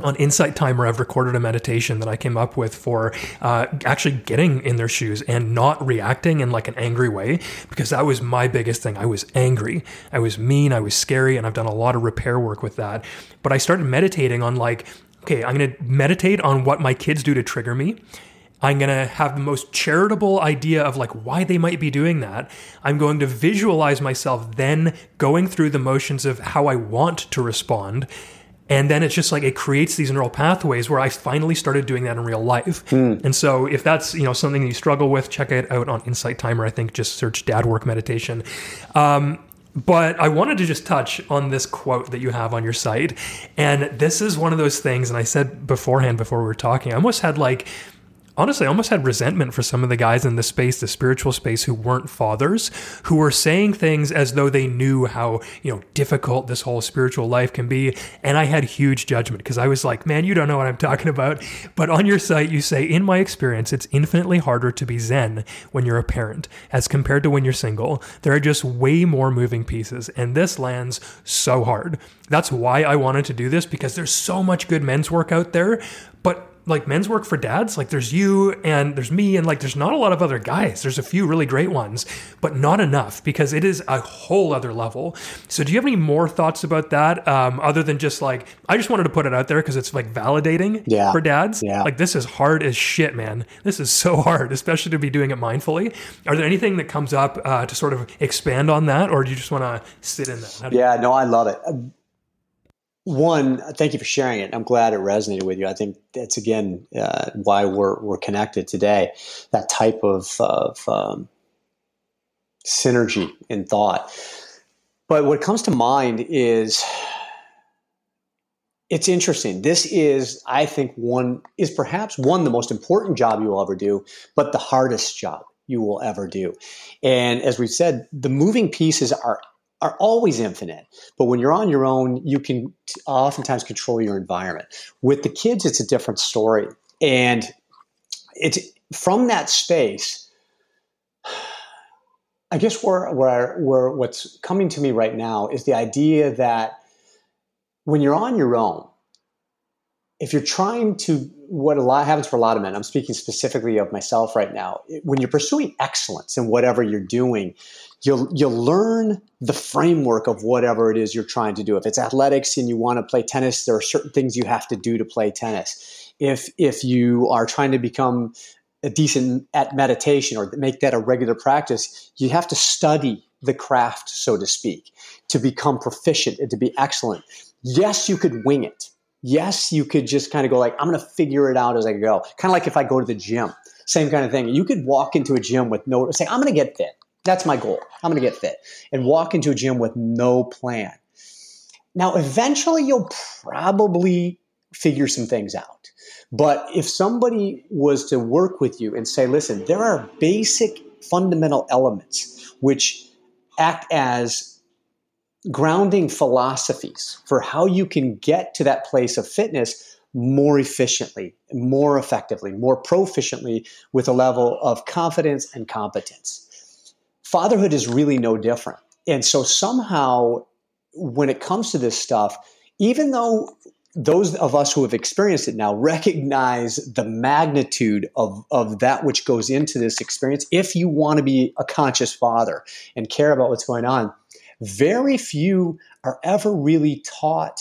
on Insight Timer, I've recorded a meditation that I came up with for uh, actually getting in their shoes and not reacting in like an angry way, because that was my biggest thing. I was angry, I was mean, I was scary, and I've done a lot of repair work with that. But I started meditating on like, okay, I'm going to meditate on what my kids do to trigger me. I'm going to have the most charitable idea of like why they might be doing that. I'm going to visualize myself then going through the motions of how I want to respond and then it's just like it creates these neural pathways where I finally started doing that in real life. Mm. And so if that's you know something that you struggle with, check it out on Insight Timer. I think just search Dad Work Meditation. Um, but I wanted to just touch on this quote that you have on your site. And this is one of those things, and I said beforehand before we were talking, I almost had like honestly, I almost had resentment for some of the guys in the space, the spiritual space, who weren't fathers, who were saying things as though they knew how, you know, difficult this whole spiritual life can be. And I had huge judgment because I was like, man, you don't know what I'm talking about. But on your site, you say, in my experience, it's infinitely harder to be Zen when you're a parent as compared to when you're single. There are just way more moving pieces. And this lands so hard. That's why I wanted to do this because there's so much good men's work out there. But like men's work for dads. Like there's you and there's me and like there's not a lot of other guys. There's a few really great ones, but not enough because it is a whole other level. So do you have any more thoughts about that? Um, other than just like I just wanted to put it out there because it's like validating yeah. for dads. Yeah. Like this is hard as shit, man. This is so hard, especially to be doing it mindfully. Are there anything that comes up uh, to sort of expand on that, or do you just want to sit in that? Yeah, no, I love it one, thank you for sharing it. I'm glad it resonated with you. I think that's again uh, why we're we're connected today. That type of, of um, synergy in thought. But what comes to mind is it's interesting. This is, I think, one is perhaps one the most important job you will ever do, but the hardest job. you will ever do. And as we've said, the moving pieces are are always infinite. But when you're on your own, you can oftentimes control your environment. With the kids, it's a different story. And it's from that space. I guess where, where, where what's coming to me right now is the idea that when you're on your own, if you're trying to what a lot happens for a lot of men i'm speaking specifically of myself right now when you're pursuing excellence in whatever you're doing you'll you'll learn the framework of whatever it is you're trying to do if it's athletics and you want to play tennis there are certain things you have to do to play tennis if if you are trying to become a decent at meditation or make that a regular practice you have to study the craft so to speak to become proficient and to be excellent yes you could wing it yes, you could just kind of go like, I'm going to figure it out as I go. Kind of like if I go to the gym, same kind of thing. You could walk into a gym with no, say, I'm going to get fit. That's my goal. I'm going to get fit and walk into a gym with no plan. Now, eventually you'll probably figure some things out. But if somebody was to work with you and say, listen, there are basic fundamental elements which act as grounding philosophies for how you can get to that place of fitness more efficiently, more effectively, more proficiently with a level of confidence and competence. Fatherhood is really no different. And so somehow, when it comes to this stuff, even though those of us who have experienced it now recognize the magnitude of, of that which goes into this experience, if you want to be a conscious father and care about what's going on, very few are ever really taught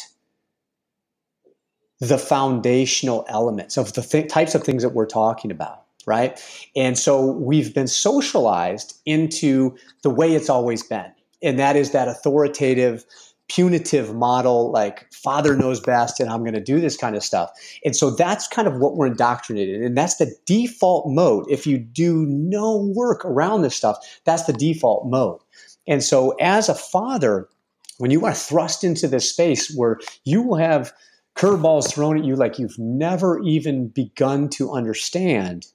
the foundational elements of the th- types of things that we're talking about right? And so we've been socialized into the way it's always been. And that is that authoritative punitive model like father knows best and i'm going to do this kind of stuff. And so that's kind of what we're indoctrinated and that's the default mode. If you do no work around this stuff that's the default mode. And so, as a father, when you are thrust into this space where you will have curveballs thrown at you like you've never even begun to understand,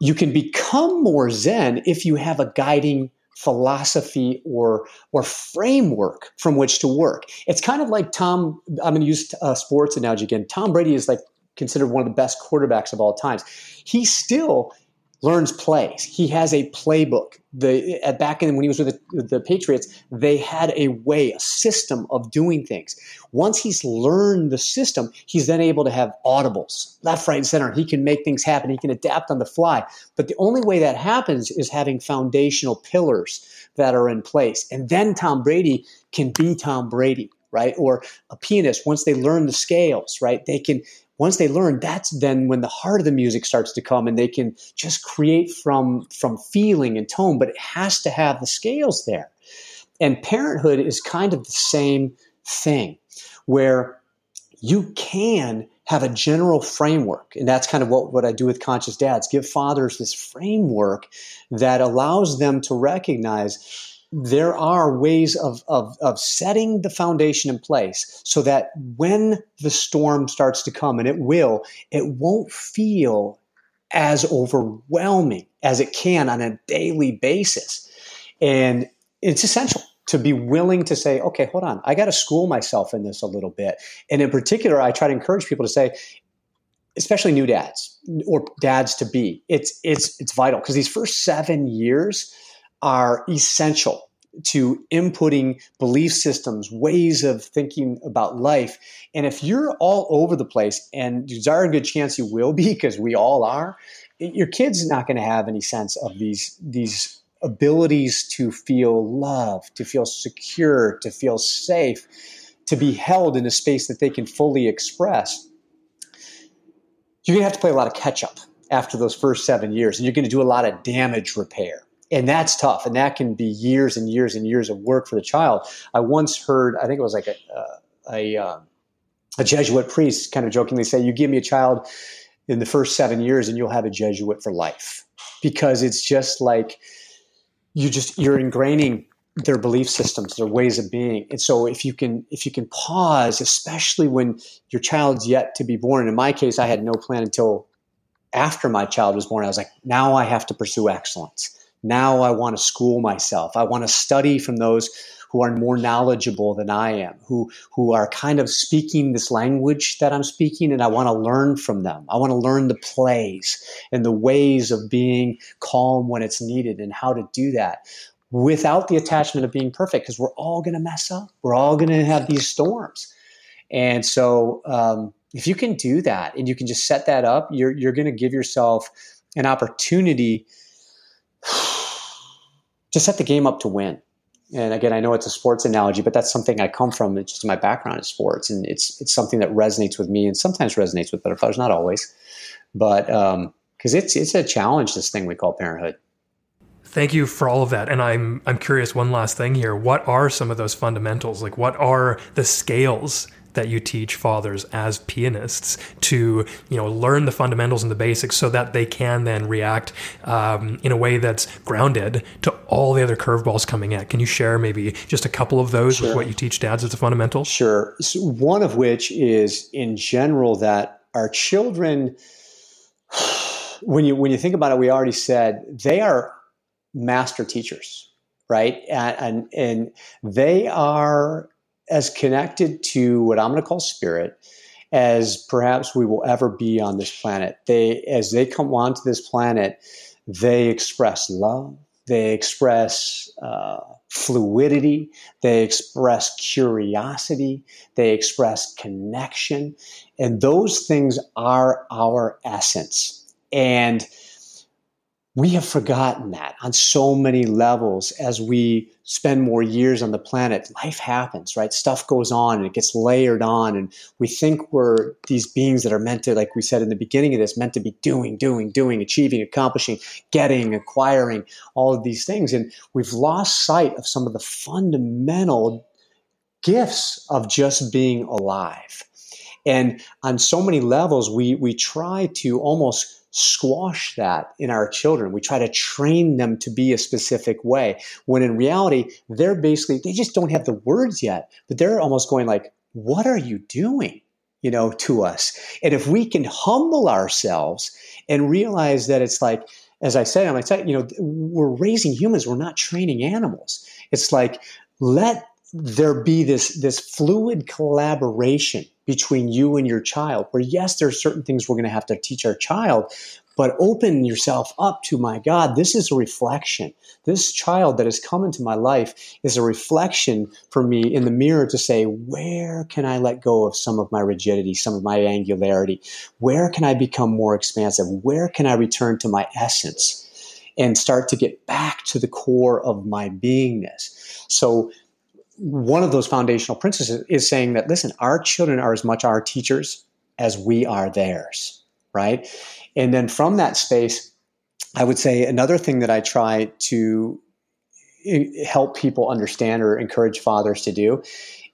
you can become more zen if you have a guiding philosophy or or framework from which to work. It's kind of like Tom. I'm going to use a sports analogy again. Tom Brady is like considered one of the best quarterbacks of all times. He still learns plays. He has a playbook. The uh, back in when he was with the, the, Patriots, they had a way, a system of doing things. Once he's learned the system, he's then able to have audibles, left, right, and center. He can make things happen. He can adapt on the fly. But the only way that happens is having foundational pillars that are in place. And then Tom Brady can be Tom Brady right? Or a pianist, once they learn the scales, right? They can once they learn that's then when the heart of the music starts to come and they can just create from from feeling and tone but it has to have the scales there. And parenthood is kind of the same thing where you can have a general framework and that's kind of what, what i do with conscious dads. Give fathers this framework that allows them to recognize there are ways of, of, of setting the foundation in place so that when the storm starts to come, and it will, it won't feel as overwhelming as it can on a daily basis. And it's essential to be willing to say, okay, hold on, I got to school myself in this a little bit. And in particular, I try to encourage people to say, especially new dads or dads to be, it's it's it's vital because these first seven years are essential to inputting belief systems, ways of thinking about life. And if you're all over the place, and there's a good chance you will be, because we all are, your kid's not going to have any sense of these these abilities to feel love, to feel secure, to feel safe, to be held in a space that they can fully express. You're going to have to play a lot of catch up after those first seven years, and you're going to do a lot of damage repair and that's tough and that can be years and years and years of work for the child. I once heard i think it was like a, a, a, um, a jesuit priest kind of jokingly say you give me a child in the first seven years and you'll have a jesuit for life. Because it's just like you just you're ingraining their belief systems their ways of being. And so if you can if you can pause especially when your child's yet to be born in my case i had no plan until after my child was born, I was like, now I have to pursue excellence. Now I want to school myself. I want to study from those who are more knowledgeable than I am, who who are kind of speaking this language that I'm speaking, and I want to learn from them. I want to learn the plays and the ways of being calm when it's needed and how to do that without the attachment of being perfect, because we're all going to mess up. We're all going to have these storms, and so um, if you can do that and you can just set that up, you're you're going to give yourself an opportunity to set the game up to win and again, I know it's a sports analogy, but that's something I come from. It's just my background is sports, and it's it's something that resonates with me, and sometimes resonates with butterflies, not always, but because um, it's it's a challenge. This thing we call parenthood. Thank you for all of that. And I'm I'm curious. One last thing here. What are some of those fundamentals? Like, what are the scales that you teach fathers as pianists to you know learn the fundamentals and the basics so that they can then react um, in a way that's grounded to all the other curveballs coming at. Can you share maybe just a couple of those sure. with what you teach dads as a fundamental? Sure. So one of which is in general that our children. When you when you think about it, we already said they are master teachers, right? And, and, and they are as connected to what I'm going to call spirit as perhaps we will ever be on this planet. They, as they come onto this planet, they express love. They express uh, fluidity. They express curiosity. They express connection. And those things are our essence. And we have forgotten that on so many levels as we spend more years on the planet. Life happens right? Stuff goes on and it gets layered on and we think we're these beings that are meant to like we said in the beginning of this meant to be doing doing doing achieving accomplishing getting acquiring all of these things. And we've lost sight of some of the fundamental gifts of just being alive. And on so many levels we we try to almost squash that in our children. We try to train them to be a specific way when in reality, they're basically, they just don't have the words yet, but they're almost going like, what are you doing? You know, to us. And if we can humble ourselves and realize that it's like, as I said on my site, you know, we're raising humans, we're not training animals. It's like, let there be this, this fluid collaboration between you and your child where yes there are certain things we're going to have to teach our child but open yourself up to my god this is a reflection. This child that has come into my life is a reflection for me in the mirror to say where can i let go of some of my rigidity some of my angularity? Where can i become more expansive? Where can i return to my essence and start to get back to the core of my beingness so one of those foundational principles is saying that listen our children are as much our teachers as we are theirs right? And then from that space i would say another thing that i try to eh, help people understand or encourage fathers to do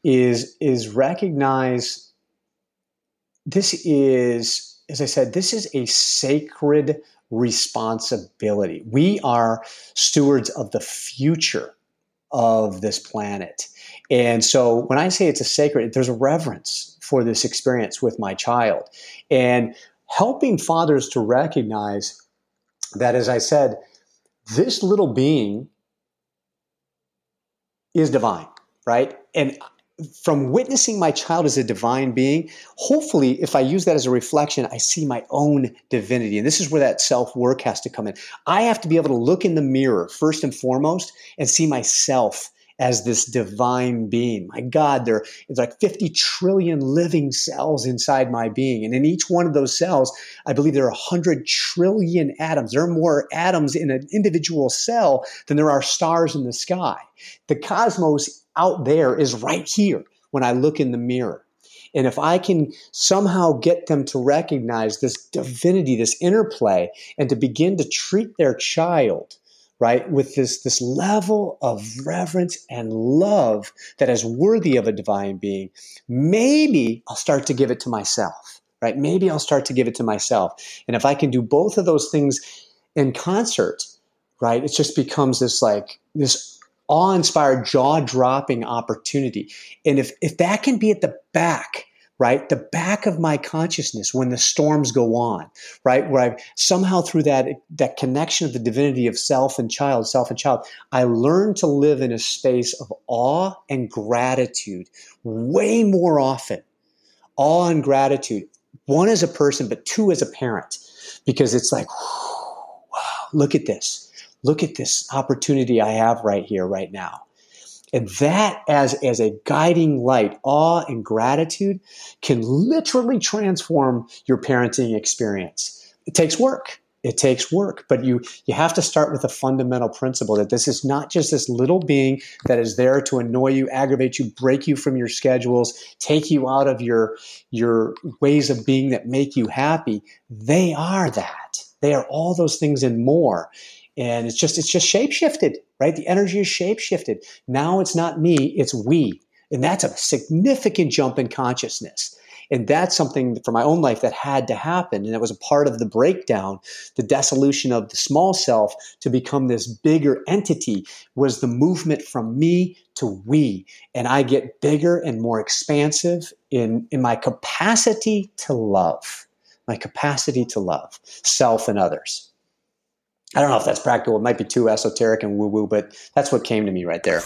is is recognize this is as i said this is a sacred responsibility. We are stewards of the future of this planet. And so when I say it's a sacred, there's a reverence for this experience with my child. And helping fathers to recognize that, as I said, this little being is divine, right? And from witnessing my child as a divine being, hopefully, if I use that as a reflection, I see my own divinity. And this is where that self work has to come in. I have to be able to look in the mirror first and foremost and see myself as this divine being. My God, there is like 50 trillion living cells inside my being. And in each one of those cells, I believe there are 100 trillion atoms. There are more atoms in an individual cell than there are stars in the sky. The cosmos out there is right here when I look in the mirror. And if I can somehow get them to recognize this divinity, this interplay, and to begin to treat their child right with this this level of reverence and love that is worthy of a divine being maybe i'll start to give it to myself right maybe i'll start to give it to myself and if i can do both of those things in concert right it just becomes this like this awe-inspired jaw-dropping opportunity and if if that can be at the back right? The back of my consciousness when the storms go on, right? Where I somehow through that, that connection of the divinity of self and child, self and child, I learn to live in a space of awe and gratitude way more often. Awe and gratitude, one as a person, but two as a parent, because it's like, wow, look at this. Look at this opportunity I have right here, right now and that as, as a guiding light, awe and gratitude can literally transform your parenting experience. It takes work. It takes work, but you, you have to start with a fundamental principle that this is not just this little being that is there to annoy you, aggravate you, break you from your schedules, take you out of your, your ways of being that make you happy. They are that. They are all those things and more and it's just it's just shape shifted right? The energy is shape shifted now it's not me it's we. And that's a significant jump in consciousness. And that's something for my own life that had to happen. And it was a part of the breakdown the dissolution of the small self to become this bigger entity was the movement from me to we. And i get bigger and more expansive in in my capacity to love my capacity to love self and others I don't know if that's practical. It might be too esoteric and woo woo, but that's what came to me right there.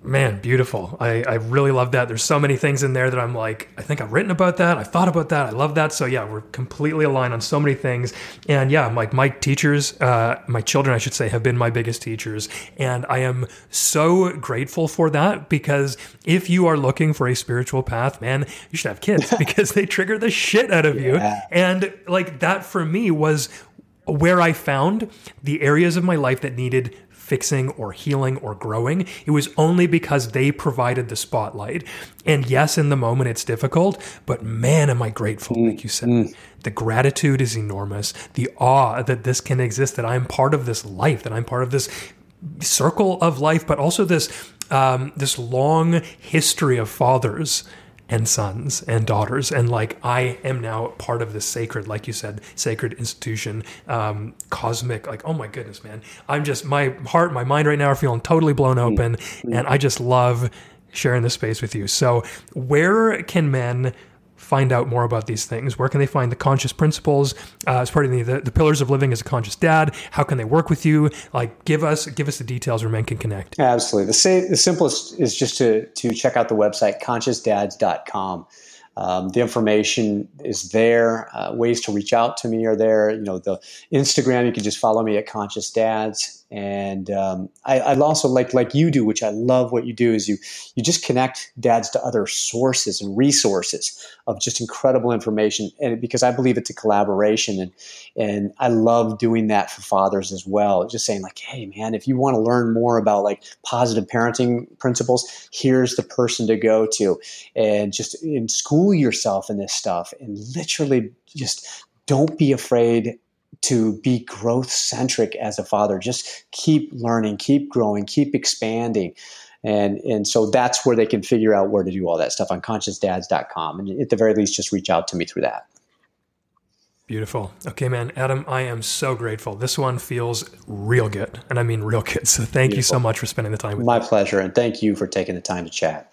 Man, beautiful. I, I really love that. There's so many things in there that I'm like, I think I've written about that. I thought about that. I love that. So yeah, we're completely aligned on so many things. And yeah, like my teachers, uh, my children, I should say, have been my biggest teachers. And I am so grateful for that because if you are looking for a spiritual path, man, you should have kids because they trigger the shit out of yeah. you. And like that for me was where I found the areas of my life that needed fixing or healing or growing. It was only because they provided the spotlight. And yes, in the moment it's difficult, but man, am I grateful, mm, like you said. Mm. The gratitude is enormous. The awe that this can exist, that I'm part of this life, that I'm part of this circle of life, but also this um, this long history of fathers and sons and daughters. And like i am now part of this sacred like you said sacred institution um, cosmic like oh my goodness man. I'm just my heart my mind right now are feeling totally blown open mm-hmm. and i just love sharing this space with you. So where can men find out more about these things? Where can they find the conscious principles uh, as part of the, the, the, pillars of living as a conscious dad? How can they work with you? Like, give us give us the details where men can connect. Absolutely. The, say, the simplest is just to to check out the website consciousdads.com. Um, the information is there. Uh, ways to reach out to me are there. You know, the Instagram, you can just follow me at Conscious Dads. And um, I, I, also like like you do, which I love what you do, is you you just connect dads to other sources and resources of just incredible information. And because I believe it's a collaboration, and and I love doing that for fathers as well. Just saying like, hey man, if you want to learn more about like positive parenting principles, here's the person to go to, and just in school yourself in this stuff, and literally just don't be afraid to be growth centric as a father. Just keep learning, keep growing, keep expanding. And, and so that's where they can figure out where to do all that stuff on consciousdads.com. And at the very least, just reach out to me through that. Beautiful. Okay, man. Adam, I am so grateful. This one feels real good. And I mean real good. So thank Beautiful. you so much for spending the time with My me. My pleasure. And thank you for taking the time to chat.